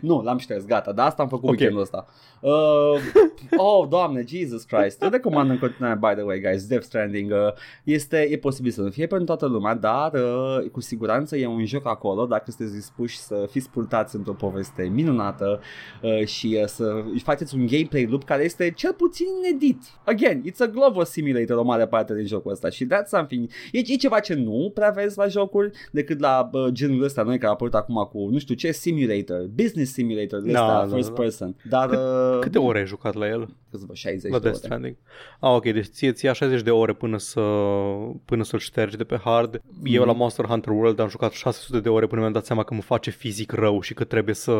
Nu, l-am șters, gata, dar asta am făcut Ok. weekendul ăsta. Uh, oh, doamne, Jesus Christ. Eu recomand în continuare, by the way, guys, Death Stranding. Uh, este, e posibil să nu fie pentru toată lumea, dar uh, cu siguranță e un joc acolo, dacă sunteți dispuși să fiți purtați într-o poveste minunată uh, și uh, să faceți un gameplay loop care este cel puțin inedit. Again, it's a global simulator o mare parte din jocul ăsta și that's something. E, e ceva ce nu prea vezi la jocuri decât la uh, genul ăsta noi care a apărut acum cu, nu știu ce, simulator, business simulator, Da, ăsta, da, first da. person. Dar... Cât- uh, Câte ore ai jucat la el? Câțiva 60 La de Death ore. Stranding. Ah, ok, deci ție, ție 60 de ore până, să, până să-l ștergi de pe hard. Eu Mhm. la Monster Hunter World am jucat 600 de ore până mi-am dat seama că mă face fizic rău și că trebuie să,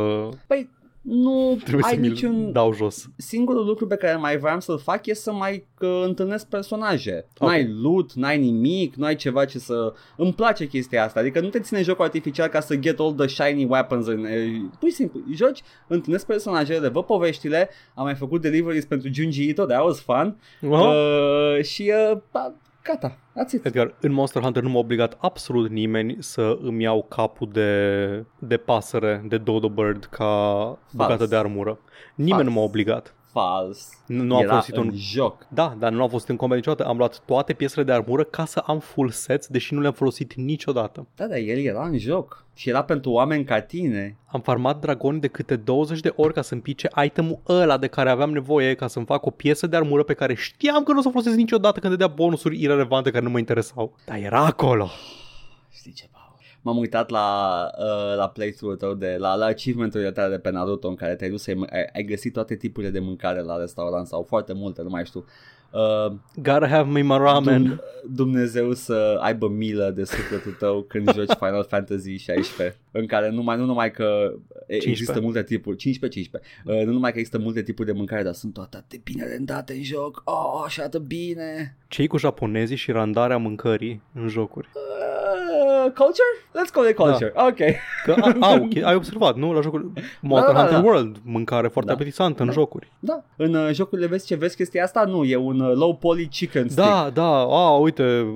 Păi, nu trebuie ai să mi-l niciun... dau jos. Singurul lucru pe care mai vreau să-l fac e să mai uh, întâlnesc personaje. Ok. N-ai loot, n-ai nimic, n-ai ceva ce să... Îmi place chestia asta, adică nu te ține jocul artificial ca să get all the shiny weapons. În... e, Pur și simplu, joci, întâlnesc personajele, le văd poveștile, am mai făcut deliveries pentru Junji Ito, that was fun. Oh. Uh, și uh, pa, gata, that's it. Edgar, în Monster Hunter nu m-a obligat absolut nimeni să îmi iau capul de, de pasăre, de dodo bird ca bucată de armură. Nimeni Fals. nu m-a obligat. Fals. Nu, nu am Era folosit în un... joc. Da, dar nu am folosit în combat niciodată. Am luat toate piesele de armură ca să am full sets, deși nu le-am folosit niciodată. Da, dar el era în joc și era pentru oameni ca tine. Am farmat dragoni de câte 20 de ori ca să-mi pice itemul ăla de care aveam nevoie ca să-mi fac o piesă de armură pe care știam că nu o să o folosesc niciodată când dădea bonusuri irelevante care nu mă interesau. Dar era acolo. Știi ce, Paul? M-am uitat la, uh, la playthrough-ul tău de, la, la achievement-urile tale de pe Naruto în care te-ai dus să ai, ai găsit toate tipurile de mâncare la restaurant sau foarte multe, nu mai știu. Uh, Gotta have me my ramen. Dumnezeu să aibă milă de sufletul tău când joci Final Fantasy 16 în care numai, nu numai că 15. există multe tipuri 15-15 uh, nu numai că există multe tipuri de mâncare dar sunt toate atât de bine rendate în joc oh, așa atât bine ce cu japonezii și randarea mâncării în jocuri? Uh, culture? Let's call it culture. Da. Ok. Că, a, a, okay. Ai observat, nu? La jocul Monster da, da, Hunter da. World, mâncare foarte da. apetisantă da. în jocuri. Da. În uh, jocurile vezi ce vezi chestia asta? Nu, e un uh, low poly chicken stick. Da, da. A, uite,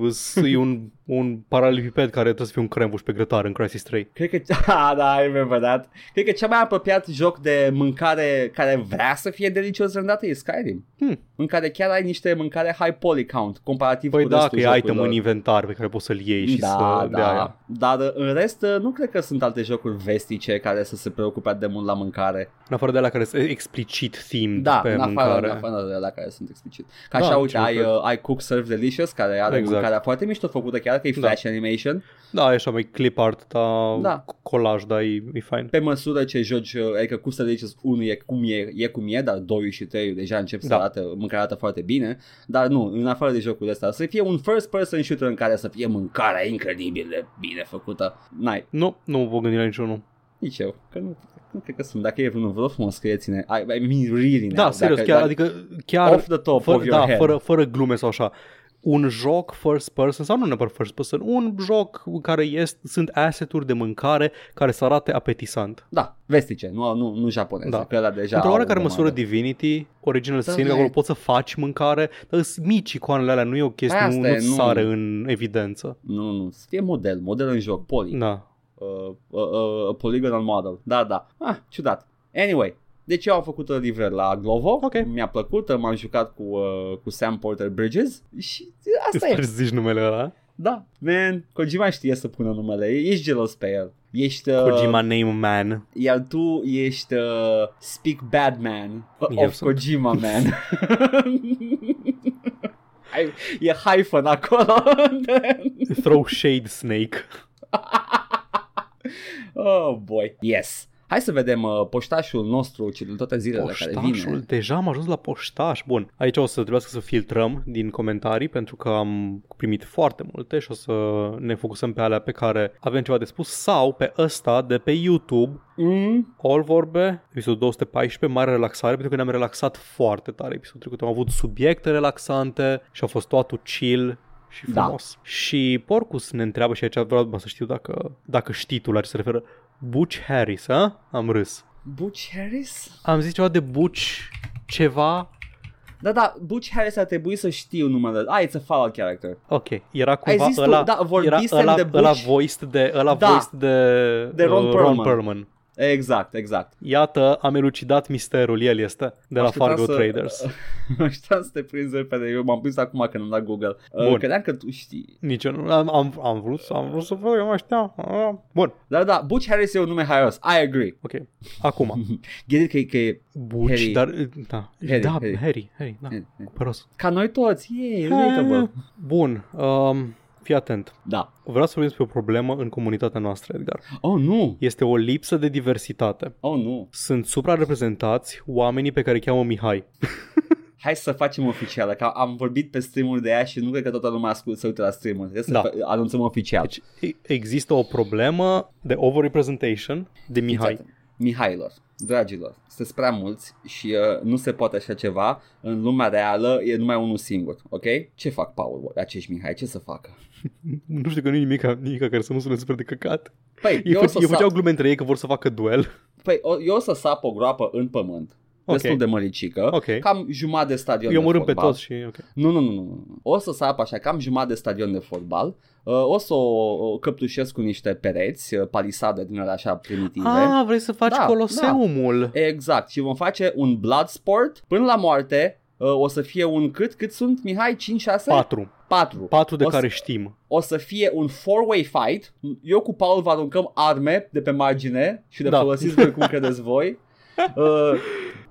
e un un paralipiped care trebuie să fie un crembuș pe grătar în Crisis 3. Cred că, ah, da, I remember that. Cred că cea mai apropiat joc de mâncare care vrea să fie delicios rândată e Skyrim. Hmm. În care chiar ai niște mâncare high poly count, comparativ păi cu da, că e item în inventar pe care poți să-l iei și da, să da. aia. Dar în rest nu cred că sunt alte jocuri vestice care să se preocupe de mult la mâncare. În afară de la care sunt explicit themed da, pe în afară, mâncare. Da, în afară de la care sunt explicit. Ca da, așa, uite, ai, uh, ai Cook Serve Delicious care are exact. mâncarea foarte mișto făcută chiar că e da. flash animation. Da, e așa mai clip art, da, da. colaj, da, e, e fain. Pe măsură ce joci, uh, adică Cook Serve Delicious 1 e cum e, e cum e, dar 2 și 3 deja încep da. să arată, mâncarea arată foarte bine, dar nu, în afară de jocul ăsta, să fie un first person shooter în care să fie mâncarea incredibil de bine făcută. N-ai. Nu, nu vă gândi la niciunul. Nici eu, că nu, nu cred că sunt. Dacă e vreunul, vă frumos scrieți-ne. I, I mean, really Da, serios, dacă, chiar, adică chiar off the top fără, of your da, head. fără, fără glume sau așa un joc first person sau nu neapărat first person, un joc în care este, sunt asset-uri de mâncare care să arate apetisant. Da, vestice, nu, nu, nu japoneze, da. că ăla deja Într-o au oarecare o măsură grămadă. Divinity, Original Da, Sin, da, acolo e- poți să faci mâncare, dar sunt mici icoanele alea, nu e o chestie, Asta nu, e, nu nu. sare în evidență. Nu, nu, să fie model, model în joc, poly. Da. Uh, uh, uh, polygonal model. Da, da. Ah, ciudat. Anyway, deci eu am făcut o livrări la Glovo, Ok. mi-a plăcut, m-am jucat cu, uh, cu Sam Porter Bridges și asta Sper e. să zici numele ăla. Da, man, Kojima știe să pună numele, ești gelos pe el. Ești, uh, Kojima Name Man. Iar tu ești uh, Speak Bad Man uh, Eu of sunt. Kojima Man. Ai- e hyphen acolo. Throw Shade Snake. oh boy. Yes. Hai să vedem uh, poștașul nostru ci de toate zilele care Poștașul, vine. deja am ajuns la poștaș. Bun, aici o să trebuiască să filtrăm din comentarii pentru că am primit foarte multe și o să ne focusăm pe alea pe care avem ceva de spus sau pe ăsta de pe YouTube Mm? All vorbe, episodul 214, mare relaxare, pentru că ne-am relaxat foarte tare episodul trecut. Am avut subiecte relaxante și a fost totul chill și Da. frumos. Și Porcus ne întreabă și aici vreau bă, să știu dacă, dacă știi tu la ce se referă. Butch Harris, a? Am râs. Butch Harris? Am zis ceva de Butch ceva Da, da, Butch Harris ar trebui să știu numele. Ah, it's a Fallout character. Ok, era cumva zis tu, ăla, da, era vorbisem ăla, de Butch. ăla voiced de, ăla Da. voiced de, De Ron uh, Perlman. Ron Perlman. Exact, exact. Iată, am elucidat misterul, el este, de la Așteptam Fargo să- Traders. Așteptam să te prinzi repede, eu m-am prins acum când am dat Google. Uh, Bun. credeam că tu știi. Nici eu nu, am, am, am vrut, să- am vrut să văd, eu mă știam. Ah, Bun, Da, da, Butch Harris e un nume haios. I agree. ok. Acum, Gândit că, e- că e Butch, Harry. dar, da, Harry, da, Harry. Harry, Harry, da, Harry, Harry. păros. ca noi toți. E, relatable. Bun, um, fii atent. Da. Vreau să vorbim despre o problemă în comunitatea noastră, Edgar. Oh, nu. Este o lipsă de diversitate. Oh, nu. Sunt suprareprezentați oamenii pe care îi cheamă Mihai. Hai să facem oficială, că am vorbit pe stream de aia și nu cred că toată lumea ascult să uite la stream Trebuie să Da. fa- anunțăm oficial. Deci e- există o problemă de overrepresentation de Mihai. Fiți atenți. Mihailor, dragilor, sunteți prea mulți și uh, nu se poate așa ceva. În lumea reală e numai unul singur, ok? Ce fac, Paul, acești Mihai? Ce să facă? Nu știu că nu e nimic, nimic care să nu sune super de căcat. Păi, Ei, eu, o fă, să ei sap, făceau glume între ei că vor să facă duel. păi, o, eu o să sap o groapă în pământ. Ok. Destul de măricică, Ok. cam jumătate de stadion Eu de omorâm pe fotbal. toți și... ok. Nu, nu, nu, nu, nu. O să sap așa, cam jumătate de stadion de fotbal. Uh, o să o, o căptușesc cu niște pereți, uh, palisade din alea așa primitive. Ah, vrei să faci Da, Coloseumul. Exact, și vom face un blood sport până la moarte. Uh, o să fie un cât? Cât sunt, Mihai? 5-6? Patru. 4. Patru de o care să, știm. o să fie un four-way fight. Eu cu Paul vă aruncăm arme de pe margine și de Da. folosiți voi cum credeți voi. Uh,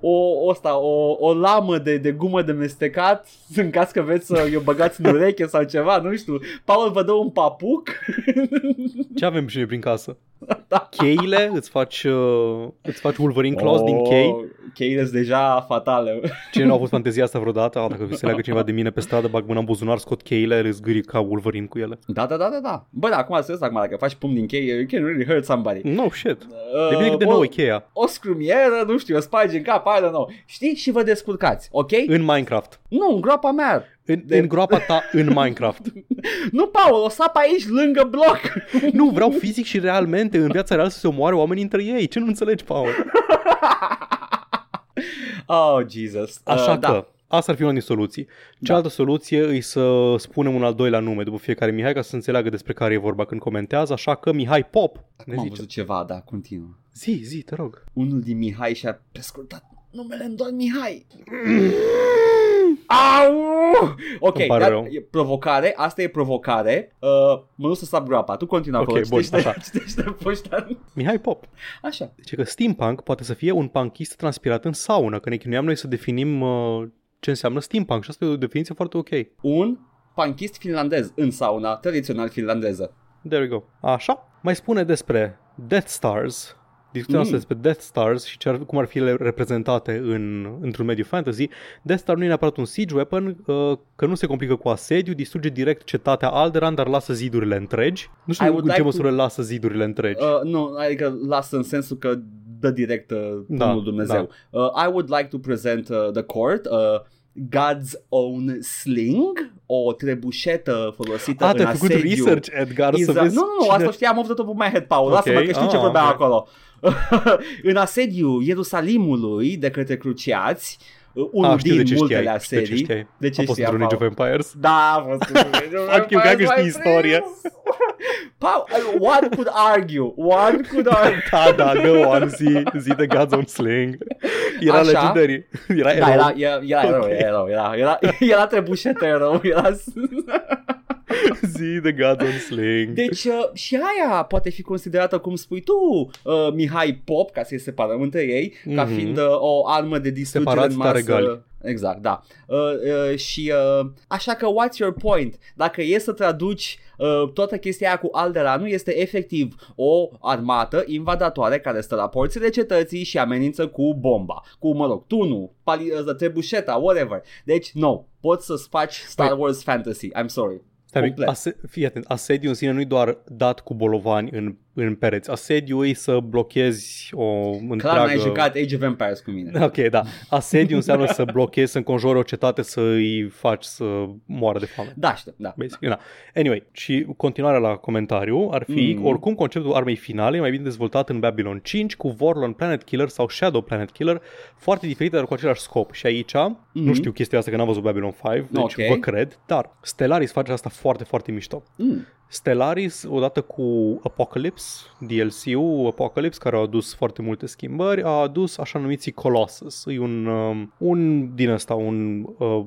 o, ăsta, o, o lamă de, de gumă de mestecat în caz că vreți să o băgați în ureche sau ceva, nu știu. Paul vă dă un papuc. Ce avem și noi prin casă? Da. Cheile, îți faci, uh, îți faci Wolverine Claws oh. din chei. Cheile sunt deja fatale. Cine nu a avut fantezia asta vreodată? Ah, dacă se leagă cineva de mine pe stradă, bag mâna în buzunar, scot cheile, le zgâri ca Wolverine cu ele. Da, da, da, da, da. Bă, da, acum serios, acum, dacă faci pumn din cheie, you can really hurt somebody. No shit. De bine că de o- nou e cheia. O scrumieră, nu știu, o spargi în cap, I don't know. Știți? Și vă descurcați, ok? În Minecraft. Nu, în groapa mea. În, De- în groapa ta în Minecraft. Nu, Paul, o sap aici, lângă bloc. Nu, vreau fizic și realmente în viața reală să se omoare oamenii între ei. Ce nu înțelegi, Paul? oh, Jesus. Așa uh, că, Da. asta ar fi una din soluții. Cealaltă soluție e să spunem un al doilea nume după fiecare Mihai ca să înțeleagă despre care e vorba când comentează, așa că Mihai Pop ne Acum am zice. văzut ceva, da, continuă. Zi, zi, te rog. Unul din Mihai și-a prescurtat numele în doar Mihai. Au! Ok, Îmi pare dar rău. e provocare, asta e provocare. Uh, mă duc să sap groapa, tu continuă Ok, acolo, bun, citește, așa. citește poșta. Mihai Pop. Așa. Zice că steampunk poate să fie un punkist transpirat în saună, că ne chinuiam noi să definim uh, ce înseamnă steampunk și asta e o definiție foarte ok. Un punkist finlandez în sauna tradițional finlandeză. There we go. Așa. Mai spune despre Death Stars. Discutăm Mm. mm. despre Death Stars și ce ar, cum ar fi ele reprezentate în, într-un mediu fantasy. Death Star nu e neapărat un siege weapon, uh, că nu se complică cu asediu, distruge direct cetatea Alderan, dar lasă zidurile întregi. Nu I știu would în ce like măsură to- lasă zidurile întregi. Uh, nu, adică lasă în sensul că dă direct uh, Da, Bunul Dumnezeu. Uh, I would like to present uh, the court uh, God's own sling, o trebușetă folosită A, în te-ai făcut asediu. research, Edgar, Is să a- vezi Nu, nu, nu, cine... asta știam off the top of my head, Paul. Ok, Lasă-mă că știu ce ah, vorbeam ok. acolo. în asediu Ierusalimului de către cruciați, uh, unul Ah, știu din de ce multele știai, știu de ce asedii. știai. De ce A fost știa, într-un Age Paul? of Empires. Da, a fost într-un Age of Fuck you, că Empires, știi my istoria. prince. Paul, uh, one could argue, one could argue. Da, da, go on, zi, zi de God's Own Sling. Era Așa. legendary. Era Da, erou. era, era, era erou, Ok. era erou, era, era, era trebușetă erou, era... zi de God's Own Sling. Deci uh, și aia poate fi considerată, cum spui tu, uh, Mihai Pop, ca să-i separăm între ei, mm-hmm. ca Mhm. fiind uh, o armă de distrugere Separați, în dar masă. egali. Exact, da. Uh, uh, și uh, așa că what's your point? Dacă e să traduci uh, toată chestia aia cu Alderanu, este efectiv o armată invadatoare care stă la porțile cetății și amenință cu bomba, cu, mă rog, tunul, pali, uh, trebușeta, whatever. Deci, no, poți să-ți faci Star Păi- Wars Fantasy, I'm sorry. Stai, complet. ase- fii atent, asediu în sine nu-i doar dat cu bolovani în, în pereți. Asediu e să blochezi o întreagă... Clar n-ai jucat Age of Empires cu mine. Ok, da. Asediu înseamnă să blochezi, să înconjori o cetate, să îi faci să moară de foame. Da, știu, da. Basic, da. Anyway, și continuarea la comentariu ar fi, Mm. mm. oricum conceptul armei finale e mai bine dezvoltat în Babylon 5 cu Vorlon Planet Killer sau Shadow Planet Killer, foarte diferite, dar cu același scop. Și aici, mm-hmm. nu știu chestia asta că n-am văzut Babylon 5, deci Ok. vă cred, dar Stellaris face asta foarte, foarte mișto. Mm. Stellaris, odată cu Apocalypse, DLC-ul Apocalypse, care a adus foarte multe schimbări, a adus așa numiții Colossus. E un, um, un din ăsta, un uh,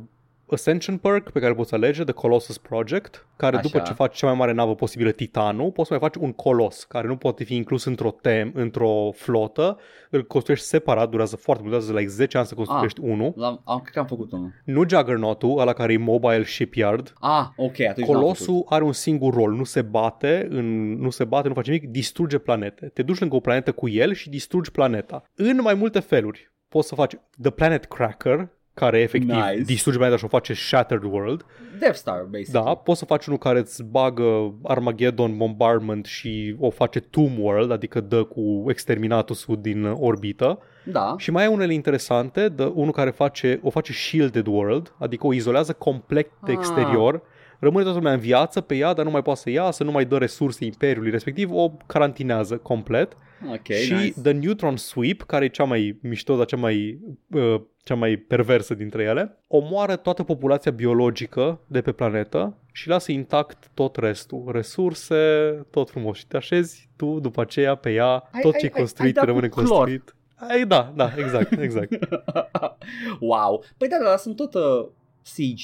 Ascension perk pe care poți alege, The Colossus Project, care Așa. după ce faci cea mai mare navă posibilă, Titanul, poți să mai faci un colos, care nu poate fi inclus într-o tem, într-o flotă, îl construiești separat, durează foarte mult, durează like 10 ani să construiești unul. L-am, am, cred că am făcut unul. Nu Juggernaut-ul, ala care e Mobile Shipyard, Ah, ok, atunci n-am făcut. Colosul are un singur rol, nu se bate, în, nu se bate, nu face nimic, distruge planete. Te duci lângă o planetă cu el și distrugi planeta. În mai multe feluri. Poți să faci The Planet Cracker, care efectiv Nice. distruge planeta și o face Shattered World. Death Star, basic. Da, poți să faci unul care îți bagă Armageddon Bombardment și o face Tomb World, adică dă cu exterminatul din orbită. Da. Și mai e unele interesante, de unul care face, o face Shielded World, adică o izolează complet de Ah. exterior, rămâne toată lumea în viață pe ea, dar nu mai poate să iasă, nu mai dă resurse imperiului respectiv, o carantinează complet. Ok, și nice. The Neutron Sweep, care e cea mai mișto, dar cea mai, uh, cea mai perversă dintre ele, omoară toată populația biologică de pe planetă și lasă intact tot restul. Resurse, tot frumos. Și te așezi tu după aceea pe ea, Ai- tot ai- ce e ai- construit ai dat rămâne cu clor. construit. Ai, da, da, exact, exact. wow. Păi da, dar sunt tot uh, Siege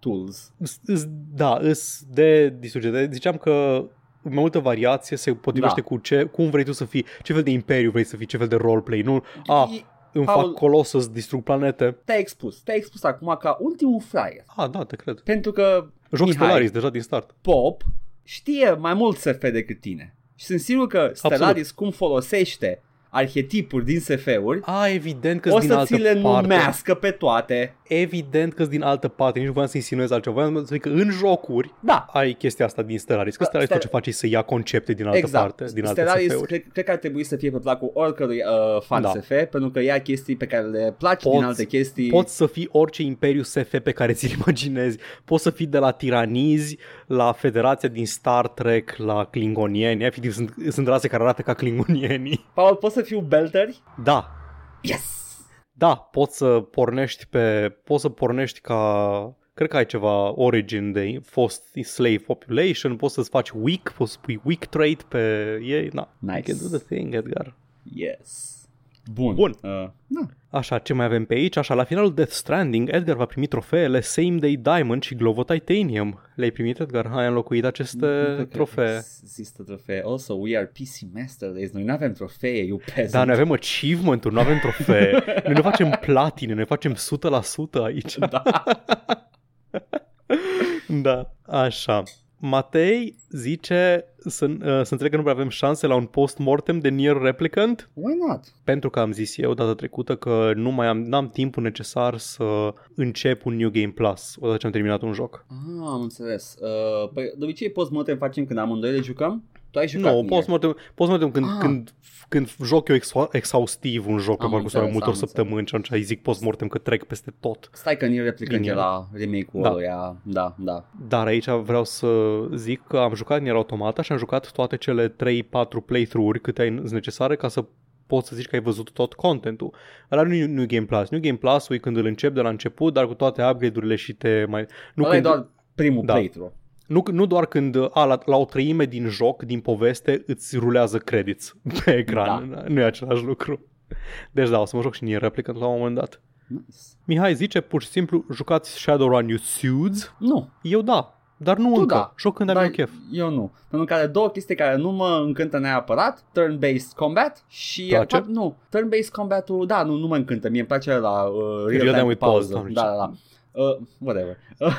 tools. S- s- Da, îs de distrugere. Ziceam că mai multă variație se potrivește Da. cu ce, cum vrei tu să fii, ce fel de imperiu vrei să fii, ce fel de roleplay. Nu, a, E- Îmi Paul- fac colos să distrug planete. Te-ai expus, te-ai expus acum ca ultimul fraier. Ah, da, te cred. Pentru că Joc Mihai, Stellaris deja din start. Pop știe mai mult SF decât tine. Și sunt sigur că Stellaris cum folosește arhetipuri din SF-uri, A, evident că o din să altă ți le parte. numească pe toate. Evident că din altă parte. Nici nu voiam să insinuez altceva. Voiam să zic că în jocuri Da, ai chestia asta din Stellaris. Că Da, Stellaris Stel- tot ce face e să ia concepte din altă exact. parte, din alte Stellaris SF-uri. cred, cred că ar trebui să fie pe placul oricărui uh, fan Da. SF, pentru că ia chestii pe care le place Poți- din alte chestii. Poți să fii orice imperiu SF pe care ți-l imaginezi. Poți să fii de la tiranizi, la Federația din Star Trek, la klingonieni. Efectiv, sunt, sunt rase care arată ca klingonienii. Paul, poți să fiu belteri? Da, Yes! da, poți să pornești pe... Poți să pornești ca... Cred că ai ceva origin de fost slave population, poți să-ți faci weak, poți să pui weak trait pe ei. Na, Nice. you can do the thing, Edgar. Yes. Bun. Bun. Uh, da. Așa, ce mai avem pe aici? Așa, la finalul Death Stranding, Edgar va primi trofeele Same Day Diamond și Glovo Titanium. Le-ai primit, Edgar? Ai înlocuit aceste Nu cred că trofee. Există trofee. Also, we are PC Master Race. Noi nu avem trofee, you peasant. Da, noi avem achievement-uri, nu avem trofee. noi nu facem platine, noi facem 100% aici. Da. da, așa. Matei zice să, uh, să înțeleg că nu prea avem șanse la un post-mortem de Nier Replicant Why not? pentru că am zis eu data trecută că nu mai am, n-am timpul necesar să încep un New Game Plus odată ce am terminat un joc. Ah, am înțeles. Uh, păi, de obicei post-mortem facem când amândoi le jucăm? Tu ai jucat Nu, Nier. post-mortem, post-mortem când, Ah. când, când joc eu exha- exhaustiv un joc pe Am parcursul mai înțeles, multor am înțeles. săptămâni și atunci îi zic post-mortem că trec peste tot. Stai că Nier Replicant Bine. era remake-ul Da. ăluia. Da, da. Dar aici vreau să zic că am jucat Nier Automata și am jucat toate cele 3-4 playthrough-uri câte ai sunt necesare ca să poți să zici că ai văzut tot contentul. Ăla nu e New Game Plus. New Game Plus e când îl încep de la început, dar cu toate upgrade-urile și te mai... Nu, Ăla e când, doar primul Da. playthrough. Nu, nu doar când a, la, la o treime din joc, din poveste, îți rulează credits pe ecran. Da. Nu e același lucru. Deci da, o să mă joc și Nier Replicant la un moment dat. Nice. Mihai zice pur și simplu, jucați Shadowrun You Suits? Nu, Eu da, dar nu Tu încă. da. Joc când am dar eu chef. eu nu. Pentru că are două chestii care nu mă încântă neapărat. Turn-based combat și... Place? fapt, nu, turn-based combat-ul, da, nu, nu mă încântă. Mie îmi place la uh, Real real-time time with pauză. pause, doamne, Da, ce- da, da. Uh, whatever.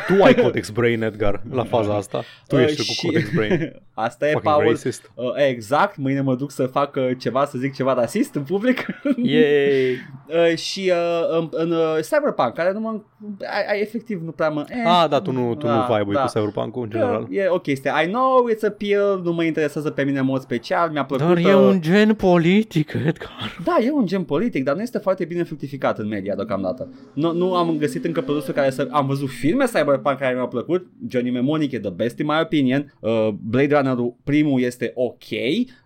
Tu ai Codex Brain, Edgar, la faza asta. Tu Uh, ești și- cu Codex Brain. Asta e, Fucking Paul. racist. Uh, exact, mâine mă duc să fac uh, ceva, să zic ceva rasist în public. Yay! uh, și uh, în, în uh, Cyberpunk, care nu mă... Ai, ai efectiv nu prea mă... Eh, Ah, da, tu nu, tu da, nu vibe da. cu Cyberpunk-ul în general. E o chestie. I know it's appeal, nu mă interesează pe mine în mod special, mi-a plăcut... Dar e uh, un gen politic, Edgar. Da, e un gen politic, dar nu este foarte bine fructificat în media deocamdată. Nu, nu am găsit încă produsul care să... Am văzut filme Cyberpunk care mi-au plăcut. Johnny Mnemonic e the best in my opinion. Uh, Blade Runner-ul primul este ok,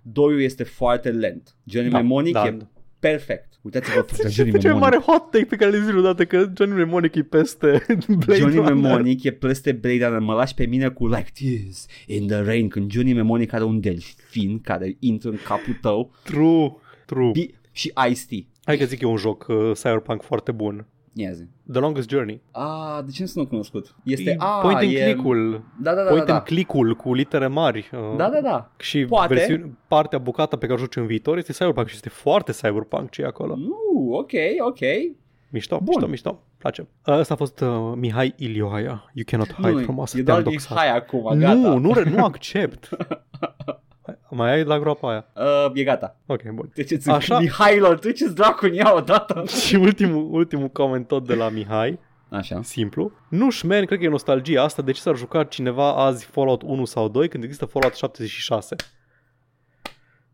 doiul este foarte lent. Johnny Da, Mnemonic da. e perfect. Uitați-vă pe Ce Johnny cel mai Mnemonic. mare hot take pe care le zic odată că Johnny Mnemonic e peste Blade Johnny Runner. Mnemonic e peste Blade Runner, mă lași pe mine cu like this in the rain când Johnny Mnemonic are un delfin care intră în capul tău True, true. Bi- și Ice-T. Hai că zic eu un joc uh, Cyberpunk foarte bun. Ia zi. The Longest Journey. Ah, de ce nu cunoscut? Este, E ah, point and e... click-ul. Da, da, da, point da, and da. click-ul cu litere mari. uh, Da, da, da. Și Poate. versiune, partea bucata pe care o joci în viitor este Cyberpunk și este foarte Cyberpunk ce e acolo. Nu, ok, ok. Mișto, Bun. mișto, mișto. Place. Ăsta a fost uh, Mihai Ilioaia. You cannot hide Nu, from us. e Te-am doar doxat. hai acum, gata. Nu, nu, re- nu accept. Mai ai la groapa aia. Uh, e gata. Ok, bun. Treceți Așa. în Mihailor, treceți dracu în ea odată. Și ultimul, ultimul coment tot de la Mihai, Așa. simplu. Nu șmen, cred că e nostalgia asta. De ce s-ar juca cineva azi Fallout 1 sau 2 când există Fallout 76?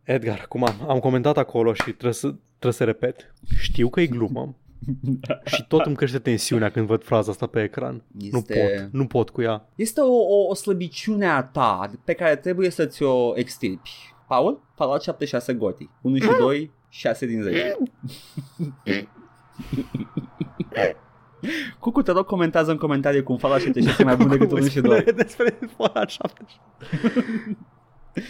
Edgar, cum am, am comentat acolo și trebuie să, trebuie să repet. Știu că e glumă și tot îmi crește tensiunea când văd fraza asta pe ecran. Nu Este- pot, nu pot cu ea. Este o, o, o slăbiciune a ta pe care trebuie să ți-o extirpi. Paul, Fallout 76 Goti. 1 și 2, 6 din 10. Cucu, te rog, comentează în comentarii cum Fallout 76 e mai bun decât 1 și 2. Spune despre Fallout 76.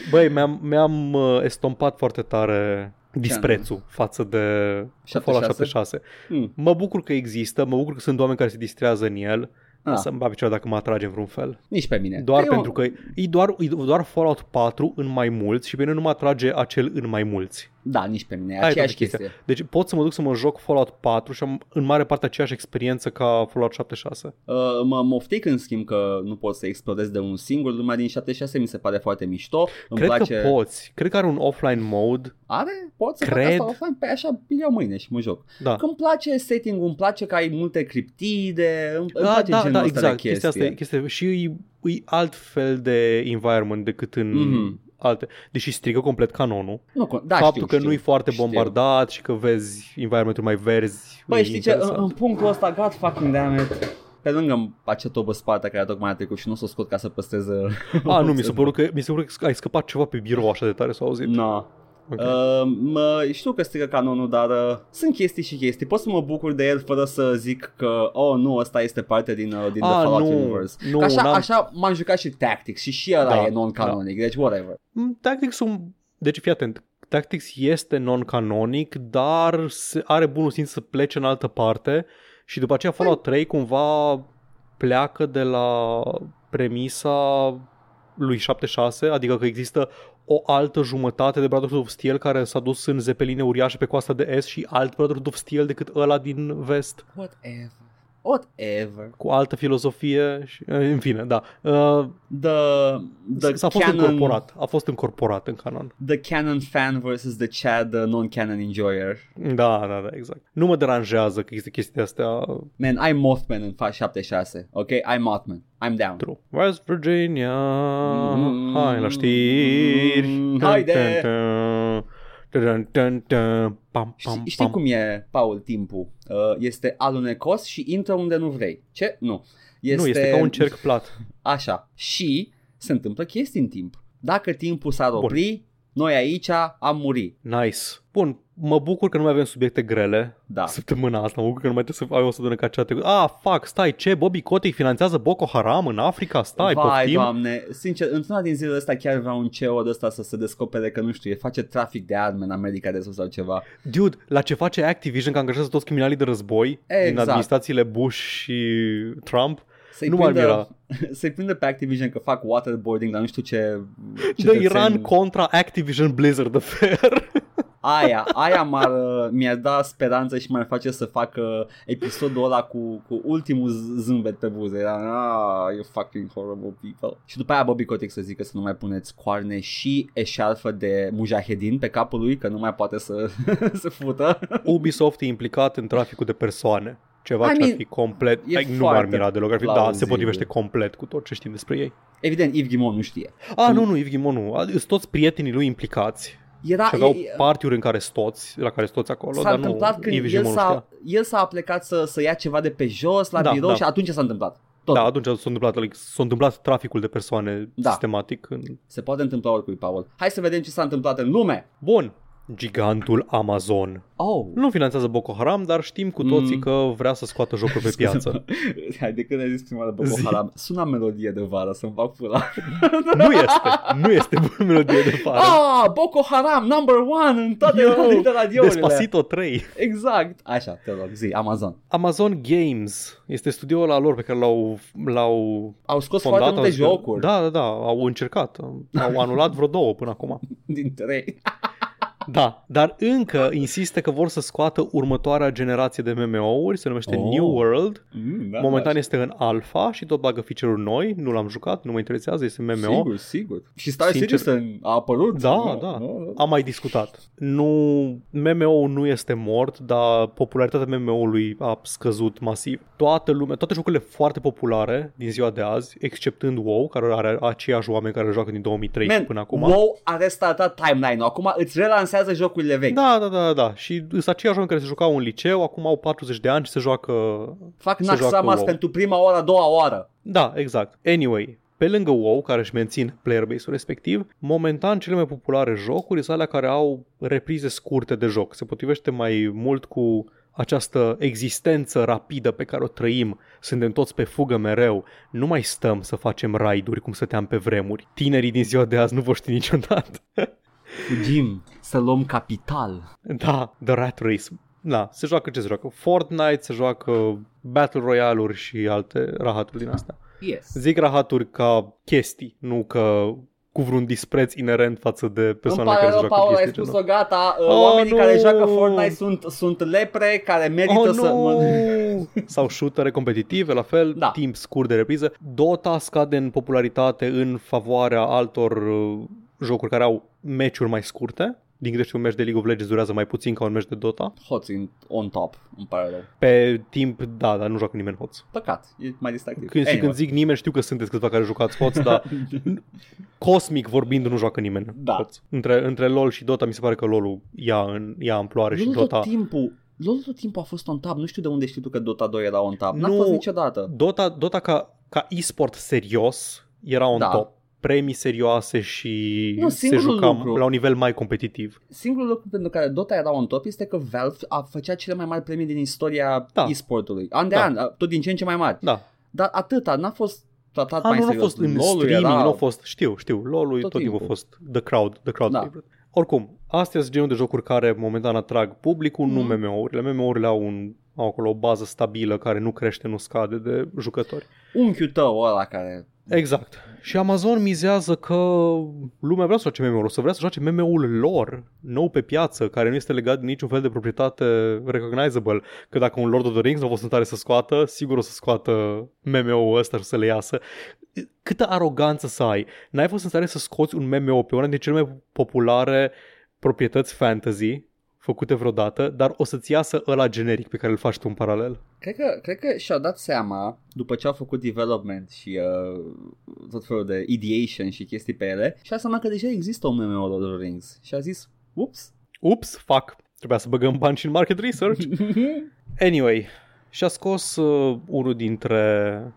Băi, mi-am, mi-am uh, estompat foarte tare disprețul față de Fallout 76. Hmm. Mă bucur că există, mă bucur că sunt oameni care se distrează în el, Ah, să-mi bag picioare dacă mă atrage în vreun fel. nici pe mine. Doar Eu- pentru că e doar, e doar Fallout 4 în mai mulți și pe mine nu mă atrage acel în mai mulți. Da, nici pe mine, e Aia e aceeași toată chestia. chestie. Deci pot să mă duc să mă joc Fallout 4 și am în mare parte aceeași experiență ca Fallout 76. Uh, mă, mă oftic în schimb că nu pot să explodez de un singur, lumea din 76 mi se pare foarte mișto. Îmi Cred place... că poți. Cred că are un offline mode. Are? Pot să Cred. fac asta offline? Pe așa iau mâine și mă joc. Da. Că îmi place setting-ul, îmi place că ai multe criptide, îmi, îmi Da, place da, genul da, ăsta exact. de chestie. Chestia asta e, chestia și e, e alt fel de environment decât în Mhm. Alte. Deși strică complet canonul. Nu, con- da, Faptul știu, că știu, nu e foarte știu. bombardat și că vezi environmentul mai verzi. Băi, e știi ce, în, interesant. în punctul ăsta, god fucking damn it, pe lângă acea tobă spate care tocmai a trecut și nu o să o scot ca să păstrez... A, nu, mi se pare că, mi se pare că ai scăpat ceva pe birou așa de tare s-a auzit. No. Ok. Uh, mă, știu că strică canonul, dar uh, sunt chestii și chestii. Pot să mă bucur de el fără să zic că, oh, nu, ăsta este parte din, uh, din Ah, The Fallout nu, Universe. nu, Că așa, n-am- așa m-am jucat și Tactics și și ăla Da, e non-canonic, deci whatever. Mm, Tactics un... Deci fii atent. Tactics este non-canonic, dar se are bunul simț să plece în altă parte și după aceea Fallout 3 cumva pleacă de la premisa lui 76, adică că există o altă jumătate de Brotherhood of Steel care s-a dus în zepeline uriașe pe coasta de est și alt Brotherhood of Steel decât ăla din vest, Whatever. Whatever. cu altă filozofie și, în fine, da. Uh, The, the s-a fost canon, încorporat, a fost încorporat în canon. The canon fan versus the Chad uh, non-canon enjoyer. Da, da, da, exact. Nu mă deranjează că există chestia astea Man, I'm Mothman în fa 76, ok? I'm Mothman. I'm down. true. West Virginia, Mm. hai la știri. Haide! Dun, dun, dun, dun. Pam, Știi, pam, știi pam. cum e, Paul, timpul? Uh, este alunecos și intră unde nu vrei. Ce? Nu. Este, Nu, este ca un cerc plat. Așa. Și se întâmplă chestii în timp. Dacă timpul s-ar opri, noi aici am murit. Nice. Bun, mă bucur că nu mai avem subiecte grele Da. săptămâna asta. Mă bucur că nu mai trebuie să ai o săptămână ca cea trecută. Ah, fuck, stai, ce? Bobby Kotick finanțează Boko Haram în Africa? Stai, Vai, poftim? doamne, sincer, într-una din zilele astea chiar vreau un CEO de ăsta să se descopere că, nu știu, e face trafic de arme în America de Sus sau ceva. Dude, la ce face Activision că angajează toți criminalii de război din Exact. administrațiile Bush și Trump? Să-i Nu m-ar prindă, mira. să-i prindă pe Activision că fac waterboarding, dar nu știu ce... De cetățeni- Iran contra Activision Blizzard Affair. Aia, aia m-ar, mi-ar da speranță și m-ar face să fac uh, episodul ăla cu, cu ultimul z- zâmbet pe buze. Era, ah, you fucking horrible people. Și după aia Bobby Kotick să zică să nu mai puneți coarne și eșarfă de mujahedin pe capul lui, că nu mai poate să se fută. Ubisoft e implicat în traficul de persoane. Ceva I ce ar mean, fi complet... e Ai, nu m-ar foarte mira deloc. Ar fi, da, se plauzibil. potrivește complet cu tot ce știm despre ei. Evident, Yves Gimon nu știe. Ah, nu, nu, Yves Ghimon nu. Sunt toți prietenii lui implicați. Era, Și aveau e- e- partiuri în care stoți, la care stoți acolo, s-a dar nu, întâmplat când Yves el Ghimon nu s-a, știa. el s-a plecat să, să ia ceva de pe jos la Da, birou da. și atunci s-a întâmplat. Tot. Da, atunci s-a întâmplat, like, s-a întâmplat traficul de persoane Da. sistematic. În... Se poate întâmpla oricui, Paul. Hai să vedem ce s-a întâmplat în lume. Bun, gigantul Amazon. Oh, Nu finanțează Boko Haram, dar știm cu toții Mm. că vrea să scoată jocuri pe piață. Hai, de când ai zis prima dată Boko Zi. Haram, suna melodie de vară să-mi fac pula. nu este, nu este bună melodie de vară. Ah, Boko Haram, number one în toate, Yo, toate radiourile. Despacito 3. Exact. Așa, te rog, zi, Amazon. Amazon Games este studioul la lor pe care l-au, l-au Au scos fondat. foarte multe au zis că- jocuri Da, da, da, au încercat. Au anulat vreo două până acum. din trei. Da, dar încă insistă că vor să scoată următoarea generație de MMO-uri, se numește Oh. New World. Mm, da, Momentan da. este în alfa și tot bagă feature-uri noi, nu l-am jucat, nu mă interesează, este MMO. Sigur, sigur. Și Star Sincer- Citizen a apărut. Da, Nu, da. nu, Am mai discutat. Nu, MMO nu este mort, dar popularitatea MMO-ului a scăzut masiv. Toată lumea, toate jocurile foarte populare din ziua de azi, exceptând WoW, care are aceiași oameni care joacă din 2003 Man, până acum. WoW a restartat timeline-ul. Acum îți relansează jocurile vechi. Da, da, da, da. Și sunt aceiași oameni care se jucau în liceu, acum au 40 de ani și se joacă... Fac se joacă Naxxramas WoW. pentru prima oră, a doua oră. Da, exact. Anyway, pe lângă WoW, care își mențin player base-ul respectiv, momentan cele mai populare jocuri sunt alea care au reprize scurte de joc. Se potrivește mai mult cu această existență rapidă pe care o trăim, suntem toți pe fugă mereu, nu mai stăm să facem raiduri cum stăteam pe vremuri. Tinerii din ziua de azi nu vor ști niciodată. Fugim să luăm capital. Da, The Rat Race. Da, se joacă ce se joacă? Fortnite, se joacă Battle Royale-uri și alte rahaturi din astea. Yes. Zic rahaturi ca chestii, nu că cu vreun dispreț inerent față de Îmi persoanele pare care se rău, joacă Paul, ai chestii de spus-o, genul. gata. Uh, Oh, Oamenii nu! care joacă Fortnite sunt, sunt lepre care merită Oh, să... nu! Sau shootere competitive, la fel, Da. timp scurt de repriză. Dota scade în popularitate în favoarea altor uh, jocuri care au meciuri mai scurte. Din câte știu, un meci de League of Legends durează mai puțin ca un meci de Dota. Hoți in, on top, îmi pare rău. Pe timp, da, dar nu joacă nimeni hoț. Păcat, e mai distractiv. Când, și Anyway. când zic nimeni, știu că sunteți câțiva care jucați hoț, dar cosmic vorbind nu joacă nimeni Da. hoț. Între, între LoL și Dota mi se pare că LoL-ul ia, în, ia amploare și LOL Dota... tot timpul, LOL tot timpul a fost on top. Nu știu de unde știi tu că Dota 2 era on top. N-a Nu. fost niciodată. Dota, Dota ca, ca e-sport serios era on Da. top. Premii serioase și Nu, se singurul juca lucru- la un nivel mai competitiv. Singurul lucru pentru care Dota era on top este că Valve a făcea cele mai mari premii din istoria Da. e-sportului. An de Da. an, tot din ce în ce mai mari. Da. Dar atâta, n-a fost tratat A, mai nu, nu a serios. fost în LOL-ul streaming, era... nu a fost, știu, știu, LoL-ul tot, Tot timpul a timpul. fost the crowd, the crowd Da. favorite. Oricum, astea sunt genul de jocuri care momentan atrag publicul, nu Mhm. MMO-urile. MMO-urile au, un, au acolo o bază stabilă care nu crește, nu scade de jucători. Unchiul tău ăla care... Exact. Și Amazon mizează că lumea vrea să joace MMO-uri, o să vrea să joace MMO-ul lor, nou pe piață, care nu este legat de niciun fel de proprietate recognizable. Că dacă un Lord of the Rings nu a fost în stare să scoată, sigur o să scoată MMO-ul ăsta și să le iasă. Câtă aroganță să ai. N-ai fost în stare să scoți un MMO pe una dintre cele mai populare proprietăți fantasy făcute vreodată, dar o să-ți iasă ăla generic pe care îl faci tu în paralel. Cred că, cred că și-au dat seama, după ce au făcut development și uh, tot felul de ideation și chestii pe ele, și-au seama că deja există un MMO Lord of the Rings. Și a zis, ups, Ups, fuck, trebuia să băgăm bani și în market research. Anyway, și-a scos uh, unul dintre uh,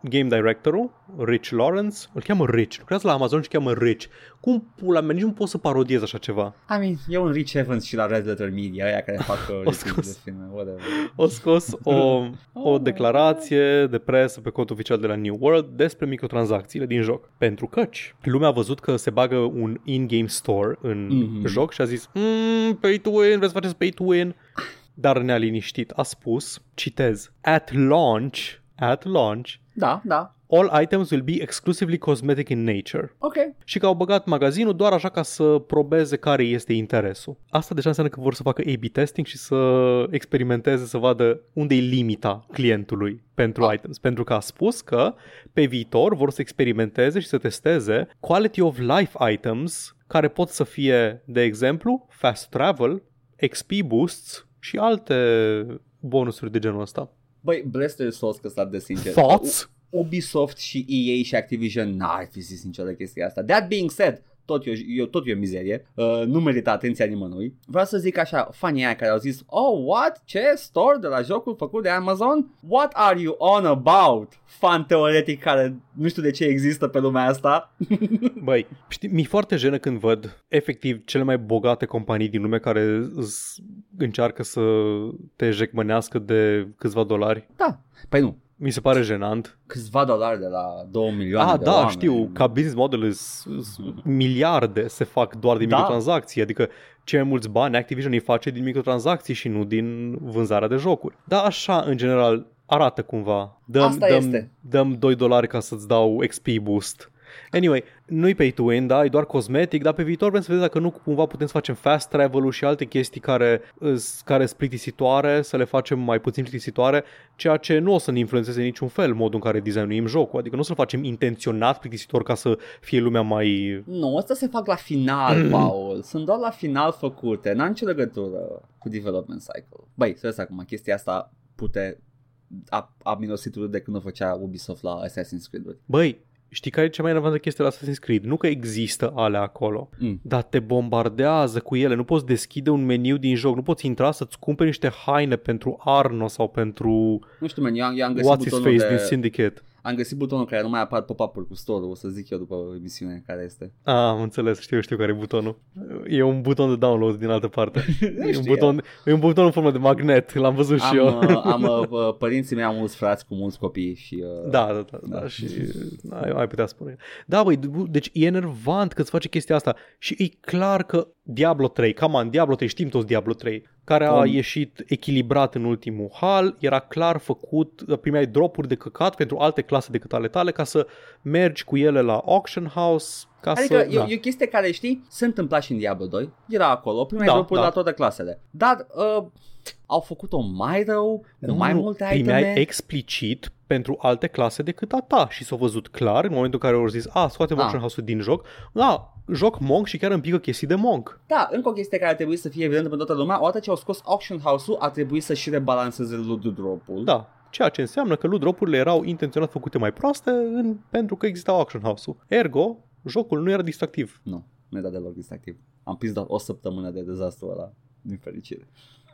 game directorul, Rich Lawrence, îl cheamă Rich, lucrează la Amazon și îl cheamă Rich. Cum pula mea, nici nu pot să parodiez așa ceva. I mean, e un Rich Evans și la Red Letter Media, aia care fac uh, recenzii scos. de filme, whatever. O scos o, o declarație de presă pe cont oficial de la New World despre microtransacțiile din joc. Pentru căci lumea a văzut că se bagă un in-game store în Mhm. joc și a zis mm, pay to win, vreți să faceți pay to win? Dar ne-a liniștit. A spus, citez, at launch, at launch, Da, da, all items will be exclusively cosmetic in nature. ok. Și că au băgat magazinul doar așa ca să probeze care este interesul. Asta deja înseamnă că vor să facă A-B testing și să experimenteze, să vadă unde e limita clientului pentru Ah. items. Pentru că a spus că pe viitor vor să experimenteze și să testeze quality of life items care pot să fie, de exemplu, fast travel, XP boosts și alte bonusuri de genul ăsta. Băi, bless their souls că s-ar de sincer. Thoughts? Ubisoft și EA și Activision n-ar fi zis niciodată chestia asta. That being said, tot e, eu, tot e o mizerie, uh, nu merită atenția nimănui. Vreau să zic așa, fanii aia care au zis, oh, what? Ce? Store de la jocul făcut de Amazon? What are you on about? Fan teoretic care nu știu de ce există pe lumea asta. Băi, știi, mi-e foarte jenă când văd efectiv cele mai bogate companii din lume care s- încearcă să te jecmănească de câțiva dolari. Da. Păi nu, Mi se pare jenant. câțiva dolari de la 2 milioane Ah, de da, oameni. știu, ca business model is, is, miliarde se fac doar din Da. microtransacții, adică cei mai mulți bani Activision îi face din microtransacții și nu din vânzarea de jocuri. Dar așa, în general, arată cumva. Dăm, Asta dăm, este. dăm 2 dolari ca să-ți dau XP boost. Anyway, nu-i pay to win, da, e doar cosmetic, dar pe viitor vrem să vedem dacă nu cumva putem să facem fast travel-ul și alte chestii care îs- care sunt plictisitoare, să le facem mai puțin plictisitoare, ceea ce nu o să ne influențeze niciun fel modul în care designuim jocul, adică nu o să-l facem intenționat plictisitor ca să fie lumea mai... Nu, asta se fac la final, Paul. Sunt doar la final făcute. N-am nicio legătură cu development cycle. Băi, să vezi acum, chestia asta pute a, a minositul de când o făcea Ubisoft la Assassin's Creed. Băi, știi care e cea mai relevantă chestie la Assassin's Creed? Nu că există alea acolo, Mm. dar te bombardează cu ele. Nu poți deschide un meniu din joc, nu poți intra să-ți cumperi niște haine pentru Arno sau pentru Nu știu, man, eu, am- eu am găsit What's His butonul Face de... din Syndicate. Am găsit butonul care nu mai apar pop-up-uri cu store-ul, o să zic eu după emisiune care este. Ah, am înțeles, știu, știu care e butonul. E un buton de download din altă parte. e, un știu buton, e un buton în formă de magnet, l-am văzut și Am, eu. uh, am uh, uh, părinții mei au mulți frați cu mulți copii și... Uh, Da, da, da, da, Da. și ai, ai putea spune. Da, băi, deci e enervant că îți face chestia asta și e clar că Diablo 3, come on, Diablo 3, știm toți Diablo 3, care a Bun. ieșit echilibrat în ultimul hal, era clar făcut, primeai dropuri de căcat pentru alte clase decât ale tale ca să mergi cu ele la auction house, ca Adică să... e, da. e o chestie care, știi, se întâmpla și în Diablo 2, era acolo, primeai Da, dropuri da. la toate clasele. Dar uh, au făcut-o mai rău, cu Nu, mai nu, multe primeai iteme. explicit pentru alte clase decât a ta și s-a văzut clar în momentul în care au zis, a, scoatem Ah. auction house-ul din joc, a, joc Monk și chiar îmi pică chestii de Monk. Da, încă o chestie care ar trebui să fie evidentă pentru toată lumea, odată ce au scos Auction House-ul, a trebuit să și rebalanceze loot drop-ul. Da, ceea ce înseamnă că loot drop-urile erau intenționat făcute mai proaste în, pentru că exista auction house-ul. Ergo, jocul nu era distractiv. Nu, nu era deloc distractiv. Am prins doar o săptămână de dezastru ăla, din fericire.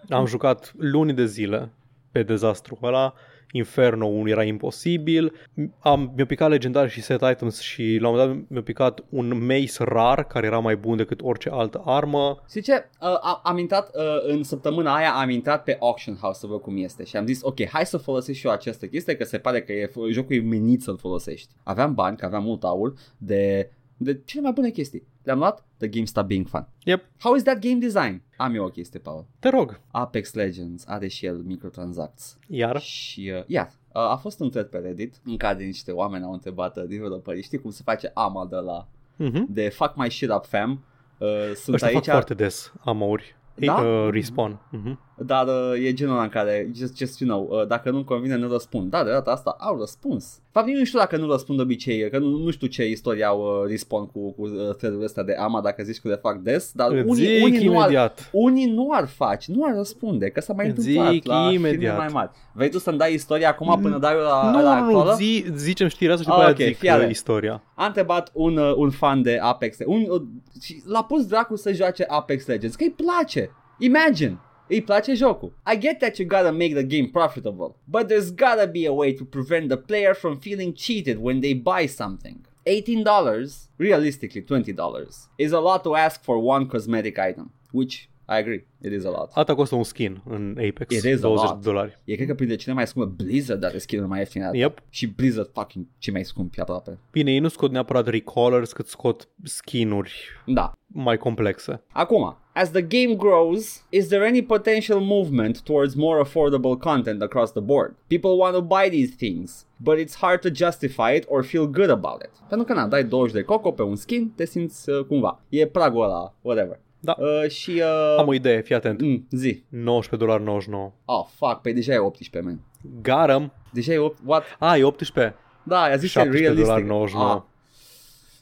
Am jucat luni de zile pe dezastru ăla, Inferno 1 era imposibil, am, mi-a picat legendare și set items și la un moment dat mi-a picat un mace rar care era mai bun decât orice altă armă. Știi ce? Uh, a- am intrat, uh, în săptămâna aia am intrat pe Auction House să văd cum este și am zis, ok, hai să folosesc și eu această chestie, că se pare că e, jocul e menit să-l folosești. Aveam bani, că aveam mult aur, de, de cele mai bune chestii. Le-am luat, The Game Stop Being Fun. Yep, How is that game design? Am eu o chestie, Paul. te rog, Apex Legends are și el microtransacts. iar Și, uh, iar, uh, a fost un thread pe Reddit în care niște oameni au întrebat uh, developerii, știi cum se face ama de la uh-huh. de fuck my shit up fam. Uh, sunt Ăștia aici, fac foarte des amauri. Da? Uh, respawn. Uh-huh. Dar uh, e genul ăla în care, just, just you know, uh, dacă nu-mi convine, nu răspund. Da, de data asta au răspuns. Fapt, nici nu știu dacă nu răspund de obicei, că nu, nu știu ce istorie au uh, respawn cu, cu uh, thread-ul ăsta de ama dacă zici că le fac des, dar Îți unii, zic unii, nu ar, imediat. unii nu ar face, nu ar răspunde, că s-a mai Îți întâmplat zic la imediat. firme mai mari. Vrei tu să-mi dai istoria acum până dai eu la, nu, la nu, nu, actuală? zi, zicem știrea asta și Ah, după ok, aia zic fii atent. uh, istoria. A întrebat un, uh, un fan de Apex un, uh, și l-a pus dracu să joace Apex Legends, că îi place. Imagine, îi place jocul. I get that you gotta make the game profitable, but there's gotta be a way to prevent the player from feeling cheated when they buy something. $18, realistically $20, is a lot to ask for one cosmetic item, which I agree, it is a lot. Asta costă un skin în Apex, It is a 20 lot. de dolari. E cred că printre cele mai scumpe Blizzard are skin-uri mai ieftine. Yep. Și Blizzard fucking cei mai scumpi aproape. Bine, ei nu scot neapărat recallers, cât scot skinuri Da, mai complexe. Acum, as the game grows, is there any potential movement towards more affordable content across the board? People want to buy these things, but it's hard to justify it or feel good about it. Pentru că na, dai 20 de coco pe un skin, te simți uh, cumva. E pragul ăla, whatever. Da. Uh, și... Uh, Am o idee, fii atent. mm, zi. 19 dolari 99. Oh, fuck, pe deja e 18, man. Garam. Deja e 8, what? A, e 18. Da, i-a zis că e 17 realistic. dolari 99. Ah,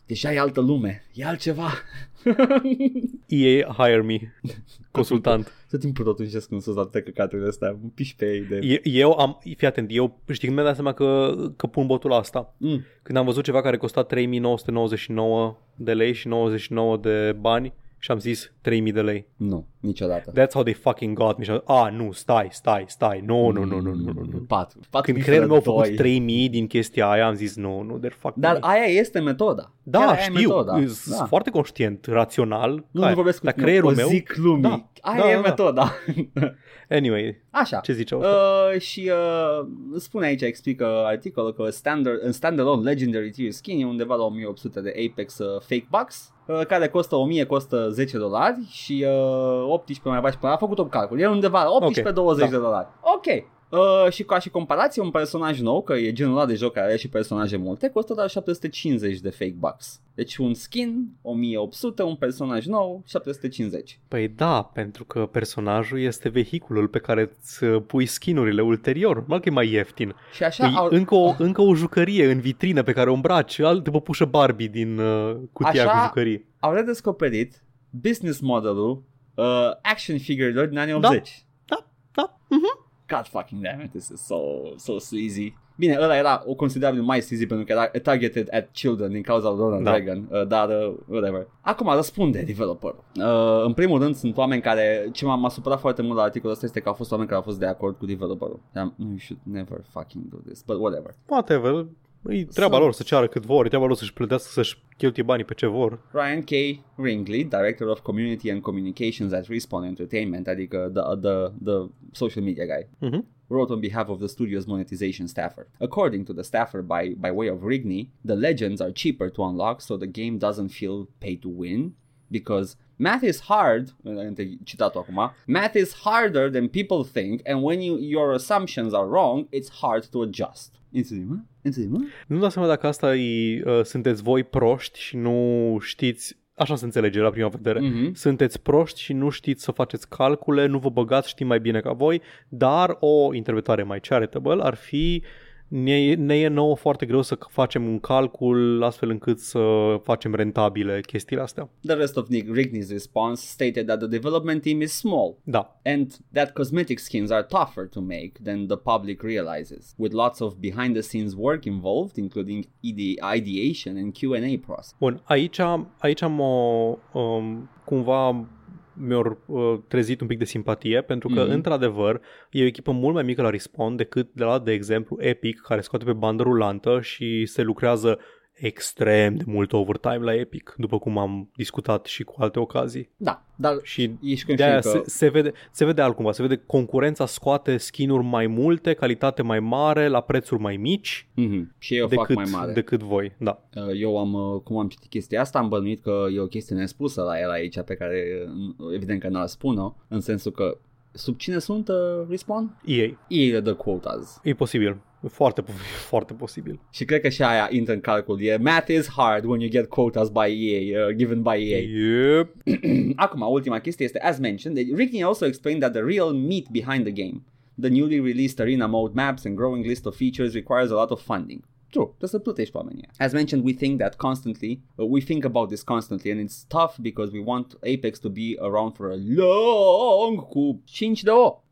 deja e altă lume, e altceva. EA hire me. Consultant. Tot timpul tot încerc să la toate căcaturile astea, îmi piși pe ei de... E- Eu am, fii atent, eu știi când mi-am dat seama că, că pun botul asta. Mm. Când am văzut ceva care costa 3999 de lei și 99 de bani și am zis 3000 de lei. Nu, niciodată. That's how they fucking got me. Și am zis, ah, nu, stai, stai, stai. Nu, nu, nu, nu, nu, nu, nu. 4. 4 Când creierul meu a făcut 3000 din chestia aia, am zis, nu, nu, they're fucking Dar me. aia este metoda. Da, Chiar aia e știu, metoda. sunt Da. foarte conștient, rațional. Nu, Aia. nu vorbesc cu Dar tine, creierul o meu, zic lumii. Da, Aia da, e da, da. metoda. anyway, Așa. ce ziceau? Uh, și uh, spune aici, explică articolul că standard, în standalone Legendary Tier Skin e undeva la 1800 de Apex uh, Fake Bucks uh, care costă 1000, costă 10 dolari și uh, 18 mai bași până a făcut un calcul. E undeva la 18-20 Ok, da. de dolari. Ok. Uh, și ca și comparație, un personaj nou, că e genul ăla de joc care are și personaje multe, costă doar 750 de fake bucks. Deci un skin, 1800, un personaj nou, 750. Păi da, pentru că personajul este vehiculul pe care îți uh, pui skinurile ulterior. Normal că e mai ieftin. Și așa Păi au, încă, o, încă o jucărie în vitrină pe care o îmbraci, altă păpușă Barbie din uh, cutia Așa- cu jucării. au redescoperit business modelul uh, action figure-urilor din anii Da. 80. Da, da. mhm. God fucking damn it, this is so, so sleazy. Bine, ăla era o considerabil mai sleazy pentru că era targeted at children din cauza lui Ronald Da. Reagan, uh, dar uh, whatever. Acum răspunde developerul. Uh, în primul rând sunt oameni care, ce m-a, m-a supărat foarte mult la articolul ăsta este că au fost oameni care au fost de acord cu developerul. Um, you should never fucking do this, but whatever. Whatever. E treaba Sunt- lor să ceară cât vor, e treaba lor să-și plătească, să-și cheltuie banii pe ce vor. Ryan K. Ringley, Director of Community and Communications at Respawn Entertainment, adică the, the, the social media guy, Mhm. wrote on behalf of the studio's monetization staffer. According to the staffer by, by way of Rigney, the legends are cheaper to unlock so the game doesn't feel pay to win. because math is hard, între citatul acum, math is harder than people think and when you, your assumptions are wrong, it's hard to adjust. Înțelegi, mă? Înțelegi, mă? Nu dau seama dacă asta e, uh, sunteți voi proști și nu știți Așa se înțelege la prima vedere. Mhm. Sunteți proști și nu știți să faceți calcule, nu vă băgați, știți mai bine ca voi, dar o interpretare mai charitable ar fi ne, ne e nouă foarte greu să facem un calcul astfel încât să facem rentabile chestiile astea. The rest of Nick Rigney's response stated that the development team is small Da, and that cosmetic skins are tougher to make than the public realizes, with lots of behind the scenes work involved, including ide- ideation and Q&A process. Bun, aici, aici am o, um, cumva mi-au uh, trezit un pic de simpatie pentru că, Mhm. într-adevăr, e o echipă mult mai mică la Respawn decât de la, de exemplu, Epic, care scoate pe bandă rulantă și se lucrează extrem de mult overtime la Epic, după cum am discutat și cu alte ocazii. Da, dar Și ești de aia conștient se, că... se, vede, se vede altcumva, se vede concurența scoate skin-uri mai multe, calitate mai mare, la prețuri mai mici Mhm. Și eu fac decât, mai mare. decât voi. Da. Uh, Eu am, uh, cum am citit chestia asta, am bănuit că e o chestie nespusă la el aici, pe care uh, evident că n-ar spune în sensul că sub cine sunt uh, Respawn? EA. Ei le dă quotas. E posibil. Foarte, foarte posibil. Și cred că și aia intră în calcul. E, math is hard when you get quotas by EA, uh, given by EA. Yep. Acum, ultima chestie este, as mentioned, Rickney also explained that the real meat behind the game, the newly released arena mode maps and growing list of features requires a lot of funding. True, trebuie să plătești oamenii. As mentioned, we think that constantly, uh, we think about this constantly and it's tough because we want Apex to be around for a long 5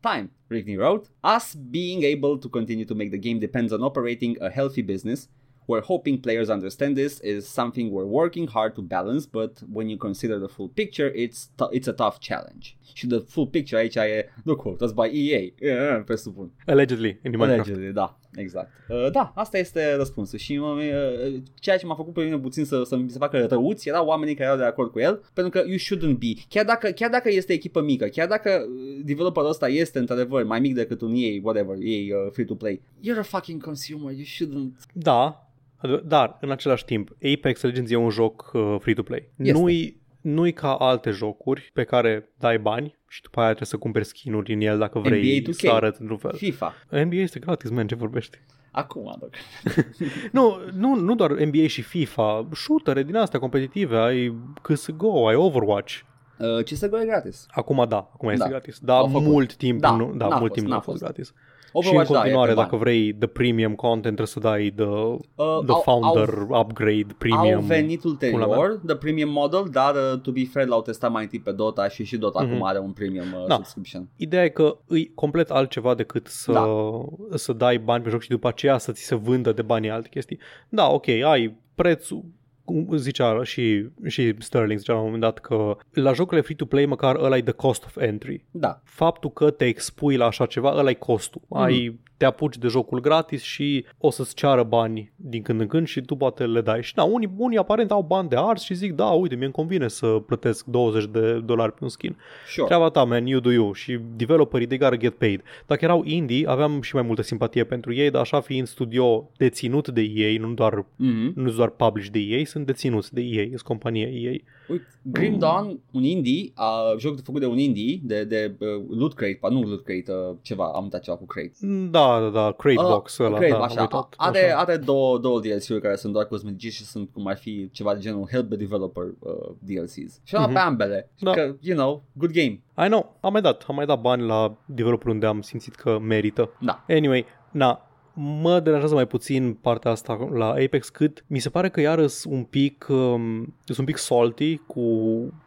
time. Rickney wrote, Us being able to continue to make the game depends on operating a healthy business We're hoping players understand this is something we're working hard to balance, but when you consider the full picture, it's t- it's a tough challenge. Și the full picture aici e the quote by EA, yeah, presupun. Allegedly, in Minecraft. Allegedly, da, exact. Uh, da, asta este răspunsul și mă, uh, ceea ce m-a făcut pe mine puțin să, să mi se facă răuți erau oamenii care erau de acord cu el, pentru că you shouldn't be. Chiar dacă, chiar dacă este echipă mică, chiar dacă uh, developerul ăsta este într-adevăr mai mic decât un EA, whatever, EA uh, free-to-play, you're a fucking consumer, you shouldn't Da, dar în același timp, Apex Legends e un joc uh, free-to-play. Este. Nu-i, nu-i ca alte jocuri pe care dai bani și după aia trebuie să cumperi skin-uri în el dacă vrei NBA 2K. să arăți într-un fel. FIFA. NBA este gratis, man, ce vorbești? Acum, doc. Nu, nu, nu doar NBA și FIFA, shootere din astea competitive, ai CSGO, ai Overwatch. Uh, CSGO e gratis. Acum da, acum este Da. gratis. Dar Au făcut. mult timp Da, nu, da, n-a mult fost, timp n-a nu a fost fost. gratis. Overwatch, și în continuare, da, e pe dacă vrei the premium content, trebuie să dai the, Uh, the au- founder au- upgrade premium. Au venit Pula ulterior, the premium model, dar uh, to be fair l-au testat mai întâi pe Dota și și Dota Mhm. acum are un premium uh, Da. subscription. Ideea e că e complet altceva decât să, Da. să dai bani pe joc și după aceea să ți se vândă de bani alte chestii. Da, ok, ai prețul, cum zicea și, și Sterling zicea la un moment dat că la jocurile free-to-play măcar ăla e the cost of entry. Da. Faptul că te expui la așa ceva, ăla e costul. Mhm. Ai, te apuci de jocul gratis și o să-ți ceară bani din când în când și tu poate le dai. Și da, unii, unii aparent au bani de ars și zic, da, uite, mi-e convine să plătesc 20 de dolari pe un skin. Sure. Treaba ta, man, you do you. Și developerii, they gotta get paid. Dacă erau indie, aveam și mai multă simpatie pentru ei, dar așa fiind studio deținut de ei, nu doar, Mhm. nu doar publish de ei, sunt deținuți de ei, sunt compania ei. Uite, Grim Dawn, un indie, uh, joc făcut de un indie, de, de uh, Loot Crate, pa, nu Loot Crate, uh, ceva, am uitat ceva cu Crate. Da, da, da, Cratebox Uh, ăla, Crate, da, am așa, uitat. are, așa. are două, două DLC-uri care sunt doar cosmetice și sunt cum ar fi ceva de genul Help the Developer uh, DLCs. Și am Mhm. pe ambele, Da. că, you know, good game. I know, am mai dat, am mai dat bani la developer unde am simțit că merită. Da. Anyway, na, mă deranjează mai puțin partea asta la Apex cât mi se pare că iară un pic um, sunt un pic salty cu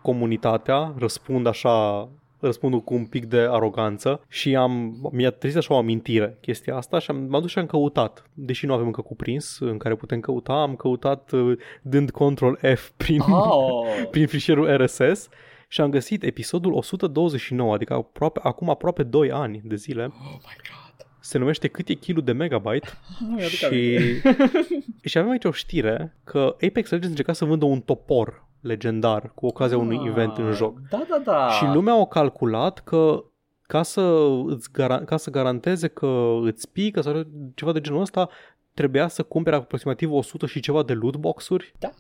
comunitatea, răspund așa răspund cu un pic de aroganță și am, mi-a trezit așa o amintire chestia asta și am, m-am dus și am căutat. Deși nu avem încă cuprins în care putem căuta, am căutat uh, dând control F prin, Oh. prin fișierul RSS și am găsit episodul 129, adică aproape, acum aproape 2 ani de zile. oh my god. Se numește Cât e kilul de megabyte Mi-aduc și, aminte. și avem aici o știre că Apex Legends încerca să vândă un topor legendar cu ocazia unui event în joc. Da, da, da. Și lumea au calculat că ca să, îți gara- ca să garanteze că îți pică sau ceva de genul ăsta, trebuia să cumpere aproximativ 100 și ceva de loot boxuri Da.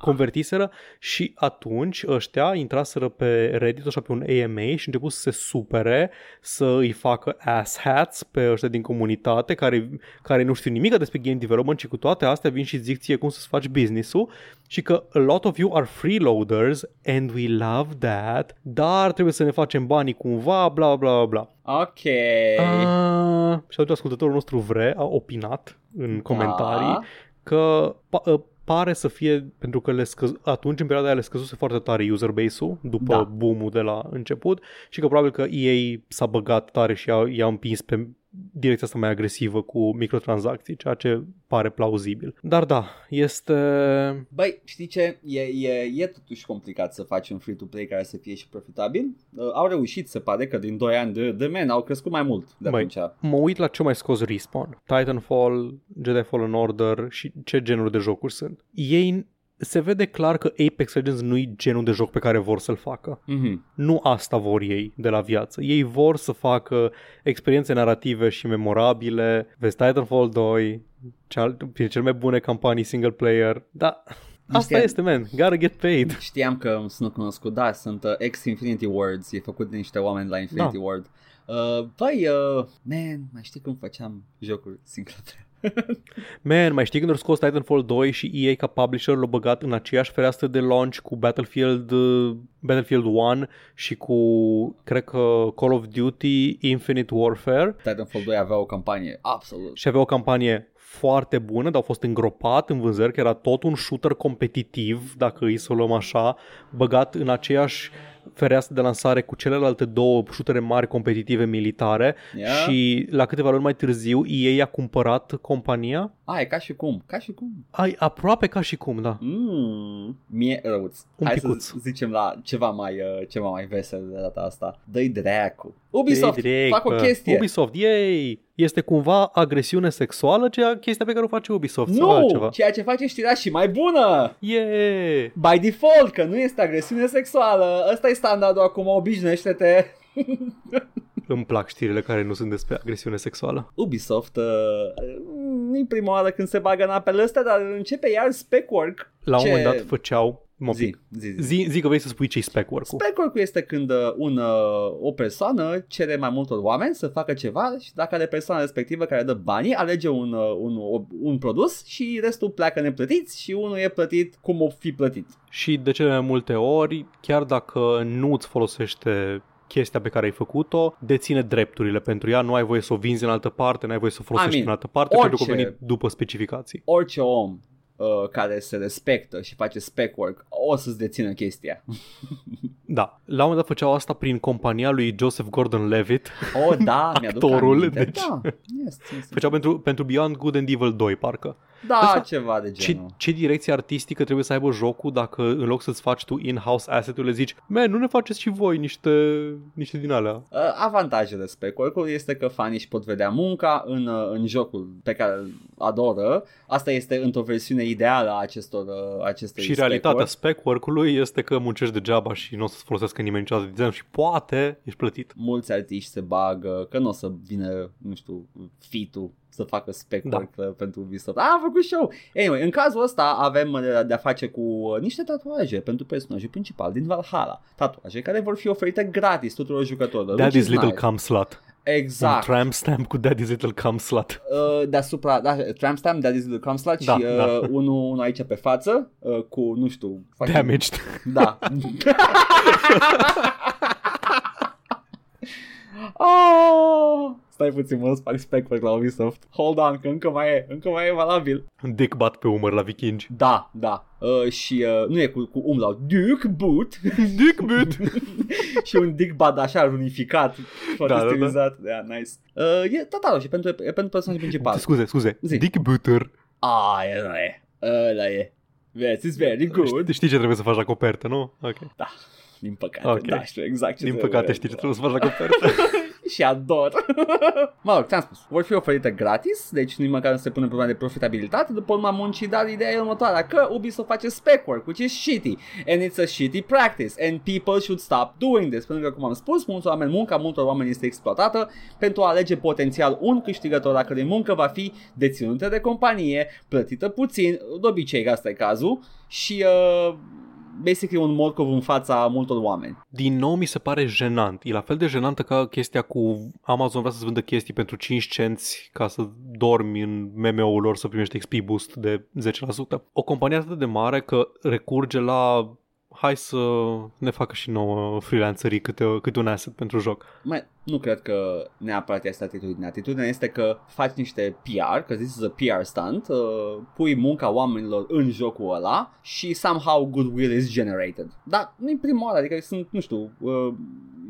convertiseră și atunci ăștia intraseră pe Reddit așa pe un AMA și început să se supere să îi facă ass hats pe ăștia din comunitate care, care nu știu nimic despre game development și cu toate astea vin și zic ție cum să-ți faci business-ul și că a lot of you are freeloaders and we love that dar trebuie să ne facem banii cumva bla bla bla bla. Ok. Ah, și atunci ascultătorul nostru vre a opinat în comentarii Da. că pa- uh, pare să fie pentru că le scăz- atunci în perioada aia le scăzuse foarte tare user base-ul după Da. boom-ul de la început și că probabil că EA s-a băgat tare și i-a, i-a împins pe direcția asta mai agresivă cu microtransacții, ceea ce pare plauzibil. Dar da, este... Băi, știi ce? E, e, e totuși complicat să faci un free-to-play care să fie și profitabil. Uh, au reușit, se pare că din 2 ani de, de men au crescut mai mult de Băi, atunci. mă uit la ce mai scos Respawn, Titanfall, Jedi Fallen Order și ce genuri de jocuri sunt. Ei se vede clar că Apex Legends nu-i genul de joc pe care vor să-l facă. Mhm. Nu asta vor ei de la viață. Ei vor să facă experiențe narrative și memorabile. Vezi Titanfall 2, cel, prin cele mai bune campanii single player. Da, asta știam. este, man. Gotta get paid. Știam că sunt cunoscut, da, sunt uh, ex-Infinity Words, e făcut de niște oameni la Infinity Da. Ward. Uh, băi, uh, man, mai știi cum făceam jocuri single player? Man, mai știi când au scos Titanfall 2 și EA ca publisher l-a băgat în aceeași fereastră de launch cu Battlefield, uh, Battlefield 1 și cu, cred că, Call of Duty Infinite Warfare Titanfall 2 avea o campanie absolut. și avea o campanie foarte bună, dar au fost îngropat în vânzări, că era tot un shooter competitiv, dacă îi să o luăm așa, băgat în aceeași fereastră de lansare cu celelalte două shootere mari competitive militare Ia. și la câteva luni mai târziu EA a cumpărat compania. A, e ca și cum, ca și cum. Ai, aproape ca și cum, da. Mm, mie răuț. Un Hai picuț. să zicem la ceva mai, uh, ceva mai vesel de data asta. Dă-i dracu. Ubisoft, Direct, fac o bă. chestie. Ubisoft, yay! Este cumva agresiune sexuală cea chestia pe care o face Ubisoft sau nu, altceva? ceea ce face știrea și mai bună. Yeah! By default, că nu este agresiune sexuală. Ăsta e standardul acum, obișnuiește-te. Îmi plac știrile care nu sunt despre agresiune sexuală. Ubisoft, uh, nu e prima oară când se bagă în apele astea, dar începe iar spec-work. La un Ce- moment dat făceau... Mă Zi, pic. zi, zi. Zi, zi că vrei să spui ce-i spec work-ul. Spec-work este când uh, un, uh, o persoană cere mai multor oameni să facă ceva și dacă are persoana respectivă care dă banii, alege un, uh, un, o- un produs și restul pleacă neplătiți și unul e plătit cum o fi plătit. Și de cele mai multe ori, chiar dacă nu îți folosește chestia pe care ai făcut-o, deține drepturile pentru ea, nu ai voie să o vinzi în altă parte, nu ai voie să o folosești I mean, în altă parte, orice- pentru că a venit după specificații. Orice om uh, care se respectă și face spec-work o să-ți dețină chestia. Da, la un moment dat făceau asta prin compania lui Joseph Gordon-Levitt, Oh, da, mi-aduc Actorul, aminte. deci- Da, yes, yes, yes. făceau pentru, pentru Beyond Good and Evil 2, parcă. Da Ăsta- ceva de Ce, genul. ce direcție artistică trebuie să aibă jocul dacă în loc să-ți faci tu in-house asset-urile zici, man, nu ne faceți și voi niște, niște din alea. Uh, avantajele spec-work-ului este că fanii își pot vedea munca în, uh, în jocul pe care îl adoră. Asta este într-o versiune ideală a acestor, uh, acestei Și realitatea spec-work. spec work-ului este că muncești degeaba și nu o să-ți folosească nimeni niciodată design și poate ești plătit. Mulți artiști se bagă, că nu o să vină, nu știu, fitul să facă spec Da. work uh, pentru Ubisoft. A, a făcut show! Anyway, în cazul ăsta avem uh, de-a face cu uh, niște tatuaje pentru personajul principal din Valhalla. Tatuaje care vor fi oferite gratis tuturor jucătorilor. which Daddy's is Little nice. Cum Slut. Exact. Un tramp stamp cu Daddy's Little Cum Slut. uh, deasupra, da, tramp stamp, that is the cum slut Da, și uh, da. unul, unul aici pe față uh, cu, nu știu, fucking- Damaged. Da. oh! Stai puțin, mă sparg spec la Ubisoft. Hold on, că încă mai e, încă mai e valabil. Un dick bat pe umăr la vikingi. Da, da. Uh, și uh, nu e cu, cu umlaut. Duke Boot. Dick boot. și un dick bad așa runificat. Foarte Da, da, da. stilizat. Da, nice. Uh, e total și pentru, e pentru personajul principal. Scuze, scuze. Zi. Dick booter. Ah, ăla e. Ăla e. That is very good. Știi, știi ce trebuie să faci la copertă, nu? Ok. Da, din păcate, Ok. da, știu exact ce Din trebuie. păcate știi ce trebuie să faci la copertă. și ador. mă rog, ți-am spus, vor fi oferite gratis, deci nici măcar nu se pune problema de profitabilitate după urma muncii, dar ideea e următoarea, că Ubisoft face spec work, which is shitty, and it's a shitty practice, and people should stop doing this, pentru că, cum am spus, mulți oameni, munca multor oameni este exploatată pentru a alege potențial un câștigător dacă de muncă va fi deținută de companie, plătită puțin, de obicei asta e cazul, și uh, basically un morcov în fața multor oameni. Din nou mi se pare jenant. E la fel de jenantă ca chestia cu Amazon vrea să-ți vândă chestii pentru 5 cenți ca să dormi în MMO-ul lor să primești XP boost de 10%. O companie atât de mare că recurge la hai să ne facă și nouă freelancerii câte, câte un asset pentru joc. Mai, nu cred că neapărat este atitudinea. Atitudinea este că faci niște PR, că this is a PR stunt, uh, pui munca oamenilor în jocul ăla și somehow goodwill is generated. Dar nu-i prima oară, adică sunt, nu știu, uh,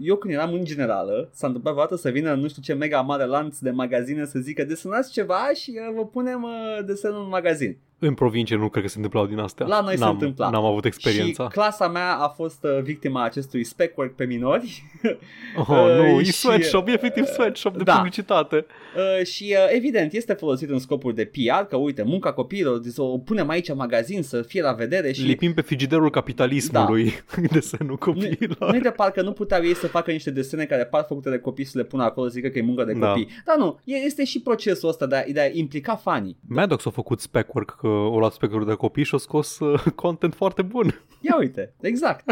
eu când eram în generală, s-a întâmplat vreodată să vină nu știu ce mega mare lanț de magazine să zică desenați ceva și uh, vă punem uh, desenul în magazin. În provincie nu cred că se întâmplau din astea. La noi n-am, se întâmpla. N-am avut experiența. Și clasa mea a fost uh, victima acestui spec work pe minori. Oh, Uh, nu, e și- sweatshop, e efectiv sweatshop de da. publicitate. Uh, și uh, evident este folosit în scopuri de PR, că uite, munca copiilor, deci o punem aici în magazin să fie la vedere și Lipim pe frigiderul capitalismului desenul copiilor. nu de parcă nu puteau ei să facă niște desene care par făcute de copii să le pună acolo, zică că e muncă de Da. copii. Dar nu, e- este și procesul ăsta de a, de a implica fanii. Maddox a făcut spec work, că o luat spec de copii și a scos uh, content foarte bun. Ia uite, exact.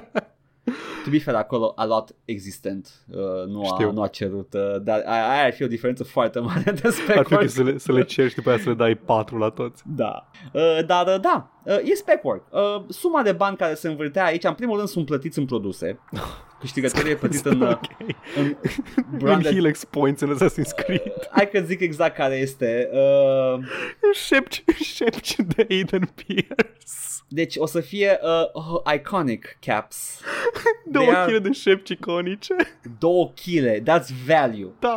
To be fair, acolo a luat existent, uh, nu, a, Știu. nu a cerut, uh, dar aia, aia ar fi o diferență foarte mare de Ar spec fi să le, să le cerți și după aia să le dai patru la toți. Da. Uh, dar uh, da, uh, e spec work. Uh, suma de bani care se învârtea aici, în primul rând, sunt plătiți în produse. Câștigătorul e plătit în, uh, ok. în În branded... Helix Points în Assassin's Creed. Hai că zic exact care este. Uh, Șepci, șepci de Aiden Pierce. deci o să fie uh, oh, iconic caps. Două They are- kg de șepci iconice. Două kg, that's value. Da,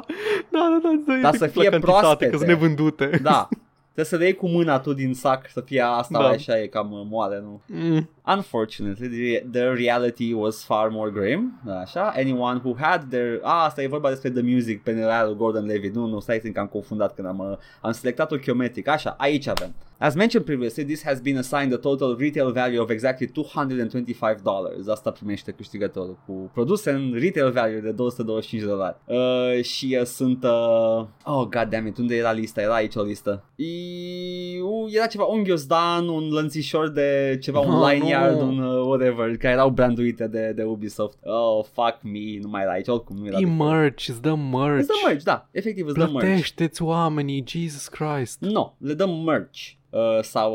da, da, da. Dar efectiv să la fie cantitate, proaspete. că sunt nevândute. Da. Trebuie să le iei cu mâna tu din sac să fie asta, Da. așa e cam uh, moale, nu? Mm. Unfortunately, the, the reality was far more grim. Așa, anyone who had their... Ah, asta e vorba despre The Music pe lui Gordon Levy. Nu, nu, stai că am confundat când am, uh, am selectat ochiometric. Așa, aici avem. As mentioned previously, this has been assigned a total retail value of exactly $225. Asta primește câștigătorul cu produse în retail value de 225 de dolari. Uh, și uh, sunt... Uh... Oh, god damn it, unde era lista? Era aici o listă. E... Uh, era ceva un ghiozdan, un lănțișor de ceva, un Oh, line yard, nu. un uh, whatever, care erau branduite de, de Ubisoft. Oh, fuck me, nu mai era aici, oricum nu era. E de- merch, îți dă merch. Îți dă merch, da, efectiv îți dă merch. Plătește-ți oamenii, Jesus Christ. Nu, no, le dăm merch. Uh, sau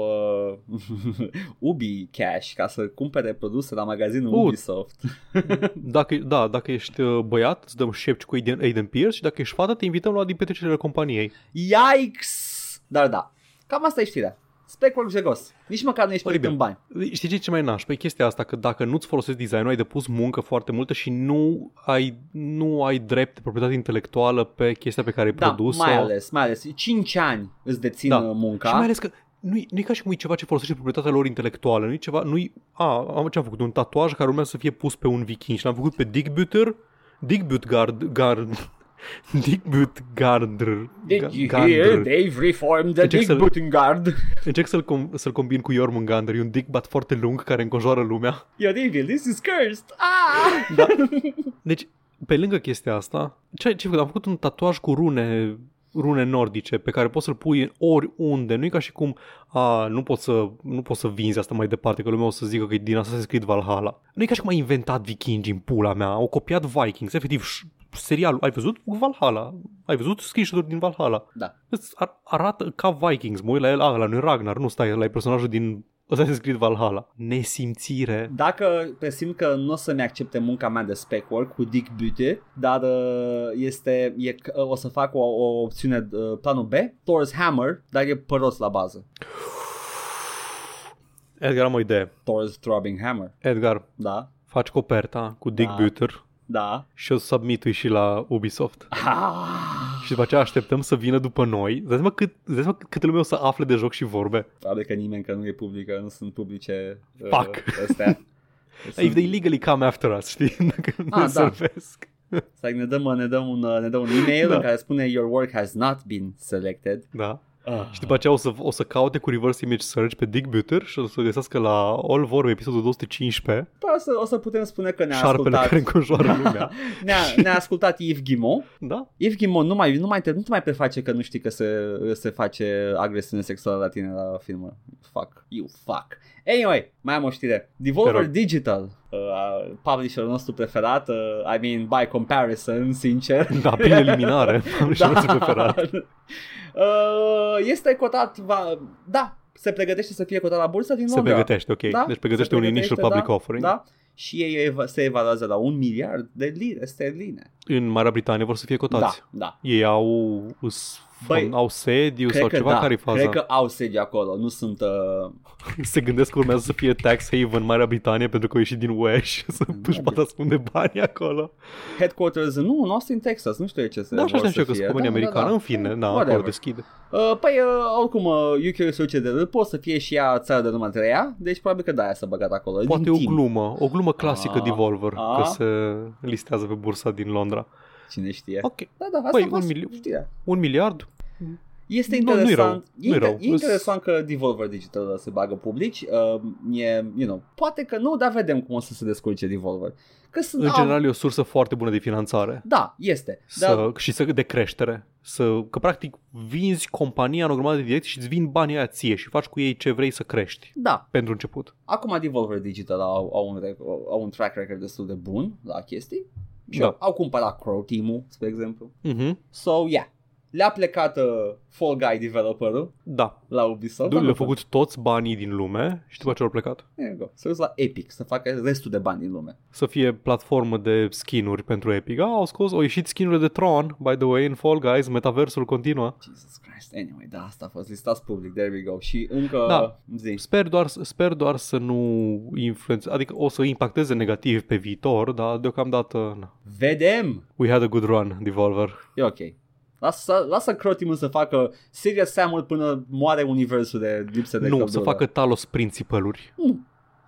uh, Ubi Cash ca să cumpere produse la magazinul Uh. Ubisoft. Dacă, da, dacă ești uh, băiat, îți dăm șepci cu Aiden, Aiden Pierce și dacă ești fată, te invităm la din petrecerile companiei. Yikes! Dar da, cam asta e știrea. Spec work jegos. Nici măcar nu ești plătit Oribil. în bani. Știi ce e ce mai naș? Păi chestia asta, că dacă nu-ți folosești designul, ai depus muncă foarte multă și nu ai, nu ai drept de proprietate intelectuală pe chestia pe care ai Da, produs mai ales, mai ales. 5 ani îți dețin Da. uh, munca. Și mai ales că nu-i, nu-i ca și cum e ceva ce folosește proprietatea lor intelectuală, nu-i ceva, nu-i, a, am ce am făcut, un tatuaj care urmează să fie pus pe un viking și l-am făcut pe Dick Butter, Dick Butgard, Gard, Dick Butgardr, Did you hear? They've reformed the Deci Dick să-l- Buttengard. Încerc să-l, com- să-l combin cu Jormungandr, e un dick bat foarte lung care înconjoară lumea. You're evil, this is cursed. Ah! Da. Deci, pe lângă chestia asta, ce, ce am făcut un tatuaj cu rune rune nordice pe care poți să-l pui oriunde. Nu e ca și cum a, nu poți să, nu poți să vinzi asta mai departe, că lumea o să zică că e din Assassin's Creed Valhalla. Nu e ca și cum ai inventat vikingi în pula mea, au copiat Vikings, efectiv ș- serialul. Ai văzut Valhalla? Ai văzut screenshot din Valhalla? Da. Îți ar- arată ca Vikings, mă uit la el, ah, la nu e Ragnar, nu stai, la e personajul din Assassin's Creed Valhalla. Nesimțire. Dacă presimt că nu o să-mi accepte munca mea de spec work cu Dick Bute, dar uh, este, e, o să fac o, o opțiune, uh, planul B, Thor's Hammer, dar e păros la bază. Edgar, am o idee. Thor's Throbbing Hammer, Edgar, da, faci coperta cu Dick Da. Butter da. și o submit și la Ubisoft. Ah, Și după aceea așteptăm să vină după noi. Îți dai seama cât, îți dai seama câte lume o să afle de joc și vorbe. probabil că nimeni că nu e publică, nu sunt publice uh, Fuck. astea. If they legally come after us, știi? Dacă nu Ah, ne da. servesc. Stai, ne dăm, ne dăm un, ne dăm un e-mail Da. în care spune your work has not been selected. Da. Ah. Și după aceea o să, o să caute cu reverse image search pe Dick Butter și o să găsească la All War episodul 215 Păi o să, o să putem spune că ne-a șarpele ascultat. care înconjoară lumea. ne-a, ne-a ascultat Yves Guimont. Da? Yves Guimont nu mai, nu, mai te, nu te mai preface că nu știi că se, se face agresiune sexuală la tine la filmă. Fuck. You fuck. Anyway, mai am o știre. Te Devolver rog. Digital, uh, publisherul nostru preferat, uh, I mean by comparison, sincer. Da, prin eliminare. Am și nostru preferat. Uh, este cotat, va, da, se pregătește să fie cotat la bursă din Se Londra. pregătește, ok. Da, Deci pregătește se un initial pregătește, public da, offering. Da, și ei eva- se evaluează la un miliard de lire sterline. În Marea Britanie vor să fie cotați. Da, da. Ei au, us- Băi, au sediu Cred sau că ceva da, care e faza? cred că au sedi acolo, nu sunt... Uh, Se gândesc că urmează să fie tax haven Marea Britanie pentru că au ieșit din UE și să își poată ascunde banii acolo. headquarters, nu, nu Austin, Texas, nu știu ce să Da, și vor așa știu să că fie. sunt companii Da, americană, da, în fine, da, Whatever. acolo deschide. Uh, păi, uh, oricum, uh, UK Research de râd, poate să fie și ea țara de numai treia, deci probabil că de-aia s-a băgat acolo. Poate din o timp. glumă, o glumă clasică Ah, Devolver, ah. că se listează pe bursa din Londra. Cine știe. Ok, Da, da, asta Păi, a fost un milion. știrea. un miliard? Este Nu- nu-i interesant, rău, nu-i e, rău. e interesant că Devolver Digital se bagă publici. Uh, e, you know, poate că nu, dar vedem cum o să se descurce Devolver. Că sunt, În au- general e o sursă foarte bună de finanțare Da, este. să, Dar, și să, de creștere. Să, că practic vinzi compania în o grămadă de direcții și îți vin banii aia ție și faci cu ei ce vrei să crești da, pentru început. acum Devolver Digital au, au, un, rec- au un track record destul de bun la chestii. Și Da. au, au cumpărat Crow Team-ul, spre exemplu. Uh-huh. So, yeah. Le-a plecat uh, Fall Guy developerul Da. la Ubisoft. Le-au făcut toți banii din lume și după ce au plecat. There you go. S-a dus la Epic să facă restul de bani din lume. Să fie platformă de skin-uri pentru Epic. Ah, au scos, au ieșit skin-urile de Tron, by the way, în Fall Guys, metaversul continuă. Jesus Christ. Anyway, da, asta a fost listat public. There we go. Și încă Da. zi. Sper doar, sper doar să nu influențeze, adică o să impacteze negativ pe viitor, dar deocamdată na. Vedem. we had a good run, Devolver. E ok. Lasă, lasă Crotimul să facă Serious Sam până moare universul de lipsă de nu, căldură. să facă Talos principaluri.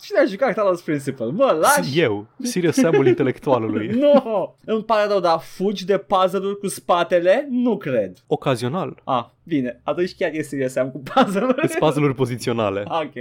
Cine a jucat Talos Principal? Mă, lași! Eu, Sirius Samul intelectualului. Nu! No! Îmi pare rău, dar fugi de puzzle-uri cu spatele? Nu cred. Ocazional. Ah, bine. Atunci chiar e Serious Sam cu puzzle-uri. Sunt puzzle-uri poziționale, ok.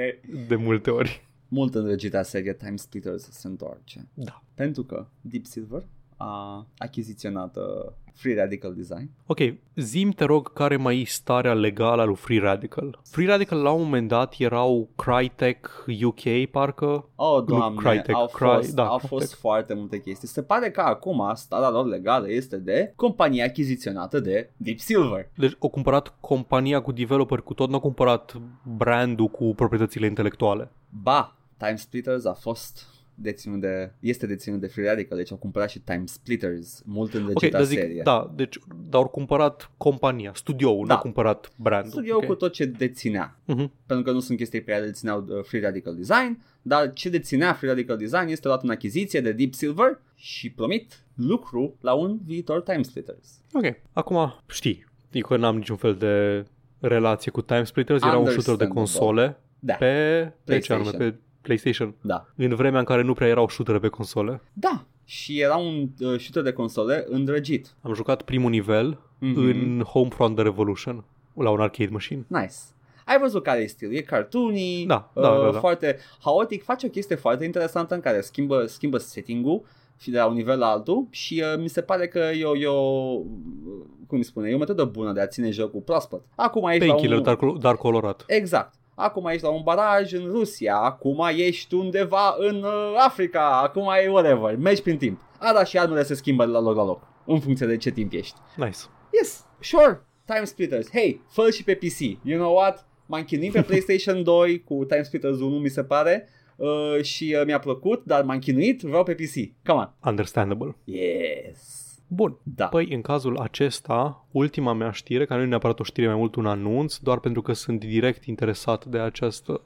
de multe ori. Mult îndrăgita serie Time Splitters se întoarce. Da. Pentru că Deep Silver a achiziționat uh, Free Radical Design. Ok, zim te rog care mai e starea legală a lui Free Radical. Free Radical la un moment dat erau Crytek UK, parcă. Oh, Nu, doamne, Crytek, au Cry- fost, da, au Crytek. fost foarte multe chestii. Se pare că acum starea lor legală este de compania achiziționată de Deep Silver. Deci au cumpărat compania cu developer cu tot, nu au cumpărat brandul cu proprietățile intelectuale. Ba, Time Splitters a fost deținut de, este deținut de Free Radical, deci au cumpărat și Time Splitters, mult în Ok, legita dar zic, serie. da, deci, dar au cumpărat compania, studioul, Da. nu au cumpărat brandul. Studio ok? cu tot ce deținea. Mhm. Pentru că nu sunt chestii pe care le dețineau uh, Free Radical Design, dar ce deținea Free Radical Design este luat în achiziție de Deep Silver și promit lucru la un viitor Time Splitters. Ok, acum știi, eu că n-am niciun fel de relație cu Time Splitters, era un shooter de Understandable. console Da, pe, pe ce anume, PlayStation. pe PlayStation. da. În vremea în care nu prea erau shootere pe console. Da, și era un uh, shooter de console îndrăgit. Am jucat primul nivel Mhm. în Homefront The Revolution, la un arcade machine. Nice. Ai văzut care e stil, e cartoony, Da, da, da, da. foarte haotic, face o chestie foarte interesantă în care schimbă, schimbă setting-ul și de la un nivel la altul și uh, mi se pare că e o, e o, cum îi spune, e o metodă bună de a ține jocul proaspăt. Acum ești la Painkiller, un... dar, colo- dar colorat. Exact. Acum ești la un baraj în Rusia, acum ești undeva în uh, Africa, acum e whatever, mergi prin timp. A, da, și armele se schimbă de la loc la loc, în funcție de ce timp ești. Nice. Yes, sure, Time Splitters. Hey, fă și pe PC. You know what? M-am chinuit pe PlayStation 2 cu Time Splitters 1, mi se pare. Uh, și uh, mi-a plăcut, dar m-am chinuit, vreau pe PC. Come on. Understandable. Yes. Bun. Da. Păi, în cazul acesta, ultima mea știre, care nu e neapărat o știre mai mult un anunț, doar pentru că sunt direct interesat de această,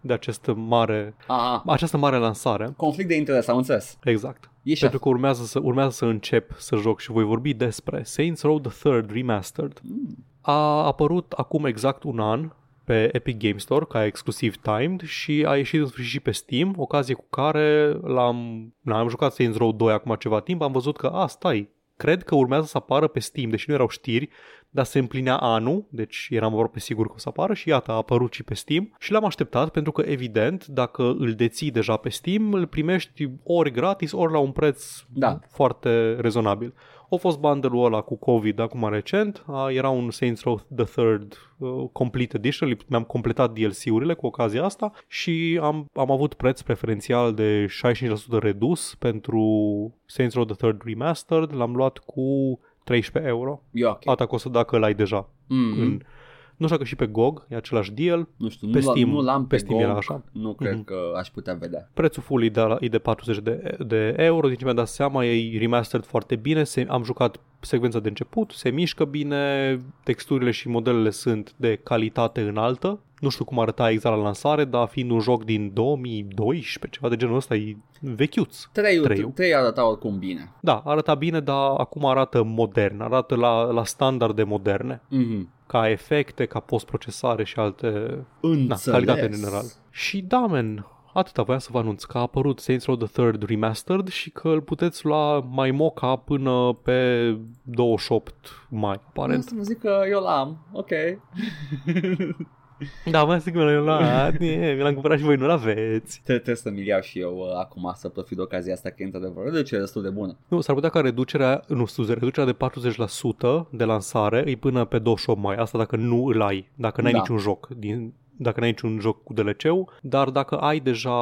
de această mare, Aha. această mare lansare. Conflict de interes, am înțeles. Exact. E și Pentru că urmează să, urmează să încep să joc și voi vorbi despre Saints Row the Third Remastered. Mm. A apărut acum exact un an pe Epic Game Store ca exclusiv timed și a ieșit în sfârșit și pe Steam, ocazie cu care l-am, l-am jucat Saints Row 2 acum ceva timp, am văzut că, a, stai, cred că urmează să apară pe Steam, deși nu erau știri, dar se împlinea anul, deci eram aproape sigur că o să apară și iată, a apărut și pe Steam și l-am așteptat pentru că, evident, dacă îl deții deja pe Steam, îl primești ori gratis, ori la un preț Da. foarte rezonabil. A fost bundle-ul ăla cu COVID acum recent, a, era un Saints Row the Third uh, Complete Edition, li- mi-am completat DLC-urile cu ocazia asta și am, am avut preț preferențial de 65% redus pentru Saints Row the Third Remastered, l-am luat cu 13 euro. E ok. Asta costă dacă l-ai deja. Mm-hmm. În, nu știu că și pe GOG e același deal. Nu știu, Pe nu, l- Steam- nu l-am pe pe, Steam GOG, era așa. Nu cred Mhm. că aș putea vedea. Prețul full e de, e de 40 de, de euro, din ce mi-am dat seama, e remastered foarte bine, se, am jucat secvența de început, se mișcă bine, texturile și modelele sunt de calitate înaltă. Nu știu cum arăta exact la lansare, dar fiind un joc din 2012, ceva de genul ăsta, e vechiuț. Trei, Treiul. trei arăta oricum bine. Da, arăta bine, dar acum arată modern, arată la, la standarde moderne, Mm-hmm. Ca efecte, ca postprocesare și alte Na, Înțeles. calitate în general. Și da, man, atâta voiam să vă anunț că a apărut Saints Row the Third Remastered și că îl puteți lua mai moca până pe 28 mai, aparent. Să mă zic că eu l-am. Ok. Da, mai zic că mi l-am luat, nie, mi l-am cumpărat și voi nu l-aveți. Tre- Trebuie să-mi iau și eu uh, acum să profit de ocazia asta că e într-adevăr o reducere destul de bună. Nu, s-ar putea ca reducerea, nu, scuze, reducerea de 40% de lansare e până pe 28 mai. Asta dacă nu îl ai, dacă n-ai Da. niciun joc din dacă n-ai niciun joc cu DLC-ul, dar dacă ai deja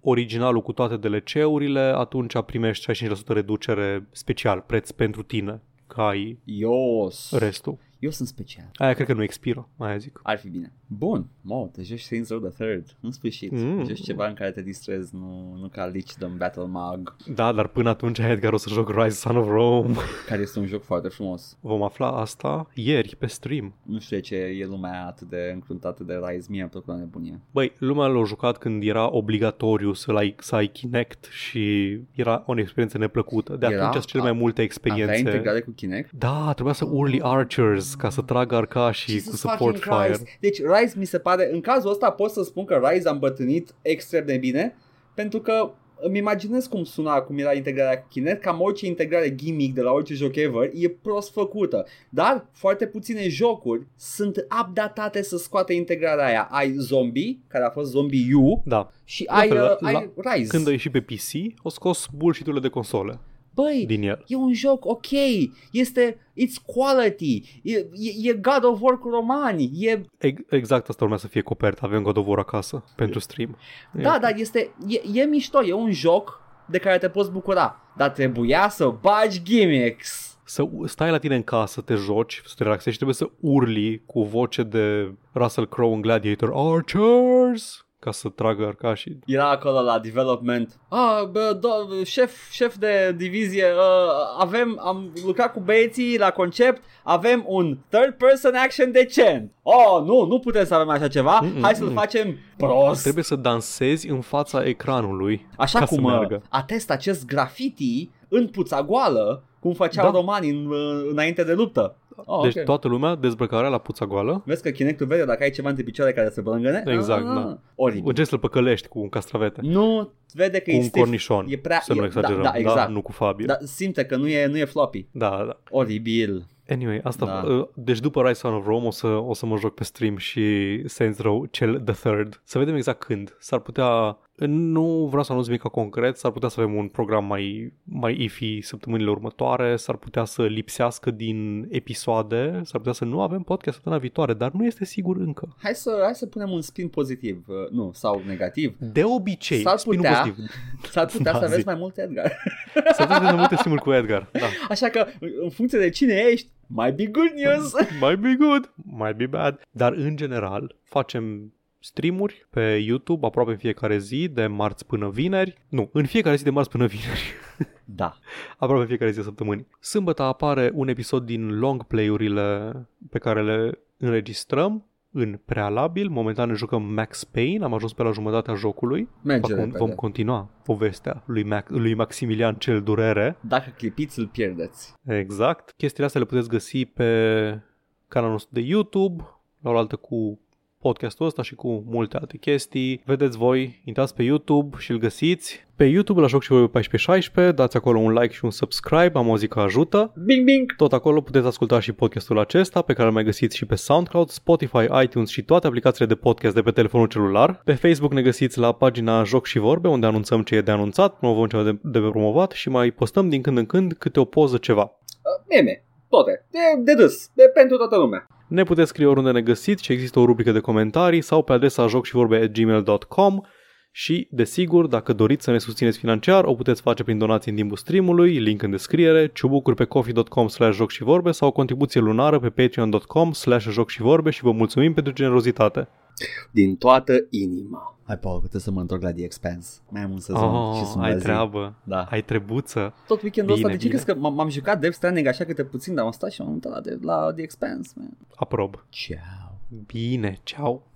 originalul cu toate DLC-urile, atunci primești 65% reducere special, preț pentru tine, că ai Eu, restul. Eu sunt special. Aia cred că nu expiră, aia zic. Ar fi bine. Bun, mă, te joci Saints Row the Third. În sfârșit. Mm. Mm. Joci ceva în care te distrezi, nu, nu ca Lich the Battle Mag, Da, dar până atunci, Edgar, o să joc Rise Son of Rome. care este un joc foarte frumos. Vom afla asta ieri pe stream. Nu știu de ce e lumea atât de încruntată de Rise. Mie mi-a plăcut la nebunie. Băi, lumea l-a jucat când era obligatoriu să ai, să ai Kinect și era o experiență neplăcută. De Era? atunci sunt cele mai multe Avea experiențe. integrare cu Kinect? Da, trebuia să urli archers ca să tragă arcașii cu Jesus support fucking fire. Christ. Deci Rise mi se pare, în cazul ăsta pot să spun că Rise a îmbătrânit extrem de bine pentru că îmi imaginez cum suna, cum era integrarea cu Kinect, cam orice integrare gimmick de la orice joc ever e prost făcută. Dar foarte puține jocuri sunt updatate să scoate integrarea aia. Ai Zombie, care a fost Zombie U, Da. și La ai, fel, uh, la- ai Rise. Când a ieșit pe PC, au scos bullshit-urile de console Băi, din el. e un joc ok, este, it's quality, e, e, e God of War cu romani, e Ex- Exact asta urmea să fie copertă. Avem God of War acasă pentru stream. Da, dar este, e, e mișto, e un joc de care te poți bucura, dar trebuia să bagi gimmicks. Să stai la tine în casă, te joci, să te relaxezi și trebuie să urli cu voce de Russell Crowe în Gladiator Archers ca să tragă arcașii. Era acolo la development. Ah, bă, do, șef, șef de divizie, uh, avem, am lucrat cu băieții la concept, avem un third person action decent. Oh, nu, nu putem să avem așa ceva, Mm-mm, hai să-l mm. facem prost. Trebuie să dansezi în fața ecranului Așa ca cum să uh, meargă. atest acest graffiti în puța goală, cum făceau Da. romanii în, uh, înainte de luptă. Oh, Deci ok. toată lumea, dezbrăcarea la puța goală, Vezi că Kinect-ul vede dacă ai ceva între picioare care se blângăne? Exact, da. Oribil. încerci să-l păcălești cu un castravete. Nu vede că Cu e un stiff. cornișon, E prea- să nu e- exagerăm, da, da, exact. Nu cu Fabio. Dar simte că nu e, nu e floppy. Da, da. Oribil. Anyway, asta, Da. uh, deci după Rise Son of Rome o să, o să mă joc pe stream și Saints Row cel The Third. Să vedem exact când. S-ar putea, nu vreau să anunț nimic concret, s-ar putea să avem un program mai, mai ifi săptămânile următoare, s-ar putea să lipsească din episoade, s-ar putea să nu avem podcast săptămâna viitoare, dar nu este sigur încă. Hai să, hai să punem un spin pozitiv. uh, Nu, sau negativ. De obicei, S-ar spinul putea- pozitiv. S-ar putea Da, să aveți zi. mai mult Edgar. S-ar putea să avem multe simul cu Edgar. Da. Așa că, în funcție de cine ești, might be good news. might be good, might be bad. Dar în general facem streamuri pe YouTube aproape în fiecare zi, de marți până vineri. Nu, în fiecare zi de marți până vineri. da. aproape în fiecare zi de săptămâni. Sâmbătă apare un episod din long play-urile pe care le înregistrăm în prealabil. Momentan ne jucăm Max Payne, am ajuns pe la jumătatea jocului. Merge Acum repede. vom continua povestea lui, Mac- lui Maximilian cel Durere. Dacă clipiți, îl pierdeți. Exact. Chestiile astea le puteți găsi pe canalul nostru de YouTube, la oaltă cu podcastul ăsta și cu multe alte chestii. Vedeți voi, intrați pe YouTube și îl găsiți. Pe YouTube la Joc și Vorbe 1416, dați acolo un like și un subscribe, am o zi că ajută. Bing, bing! Tot acolo puteți asculta și podcastul acesta, pe care îl mai găsiți și pe SoundCloud, Spotify, iTunes și toate aplicațiile de podcast de pe telefonul celular. Pe Facebook ne găsiți la pagina Joc și Vorbe, unde anunțăm ce e de anunțat, promovăm ce e de, de promovat și mai postăm din când în când câte o poză ceva. Uh, meme, toate, de, de râs, de pentru toată lumea. Ne puteți scrie oriunde ne găsiți și există o rubrică de comentarii sau pe adresa jocșivorbe.gmail.com și, desigur, dacă doriți să ne susțineți financiar, o puteți face prin donații în timpul streamului, link în descriere, ciubucuri pe coffee.com slash joc și vorbe sau o contribuție lunară pe patreon.com slash joc și vorbe și vă mulțumim pentru generozitate. Din toată inima. Hai, Paul, că trebuie să mă întorc la The Expanse. Mai am un sezon Oh, și sunt ai la zi. treabă, Da. ai trebuță. Tot weekendul ăsta, Bine, de ce bine. crezi că m- m-am jucat Death Stranding așa câte puțin, dar am stat și am uitat la, de- la The Expanse, man. Aprob. Ciao. Bine, ceau.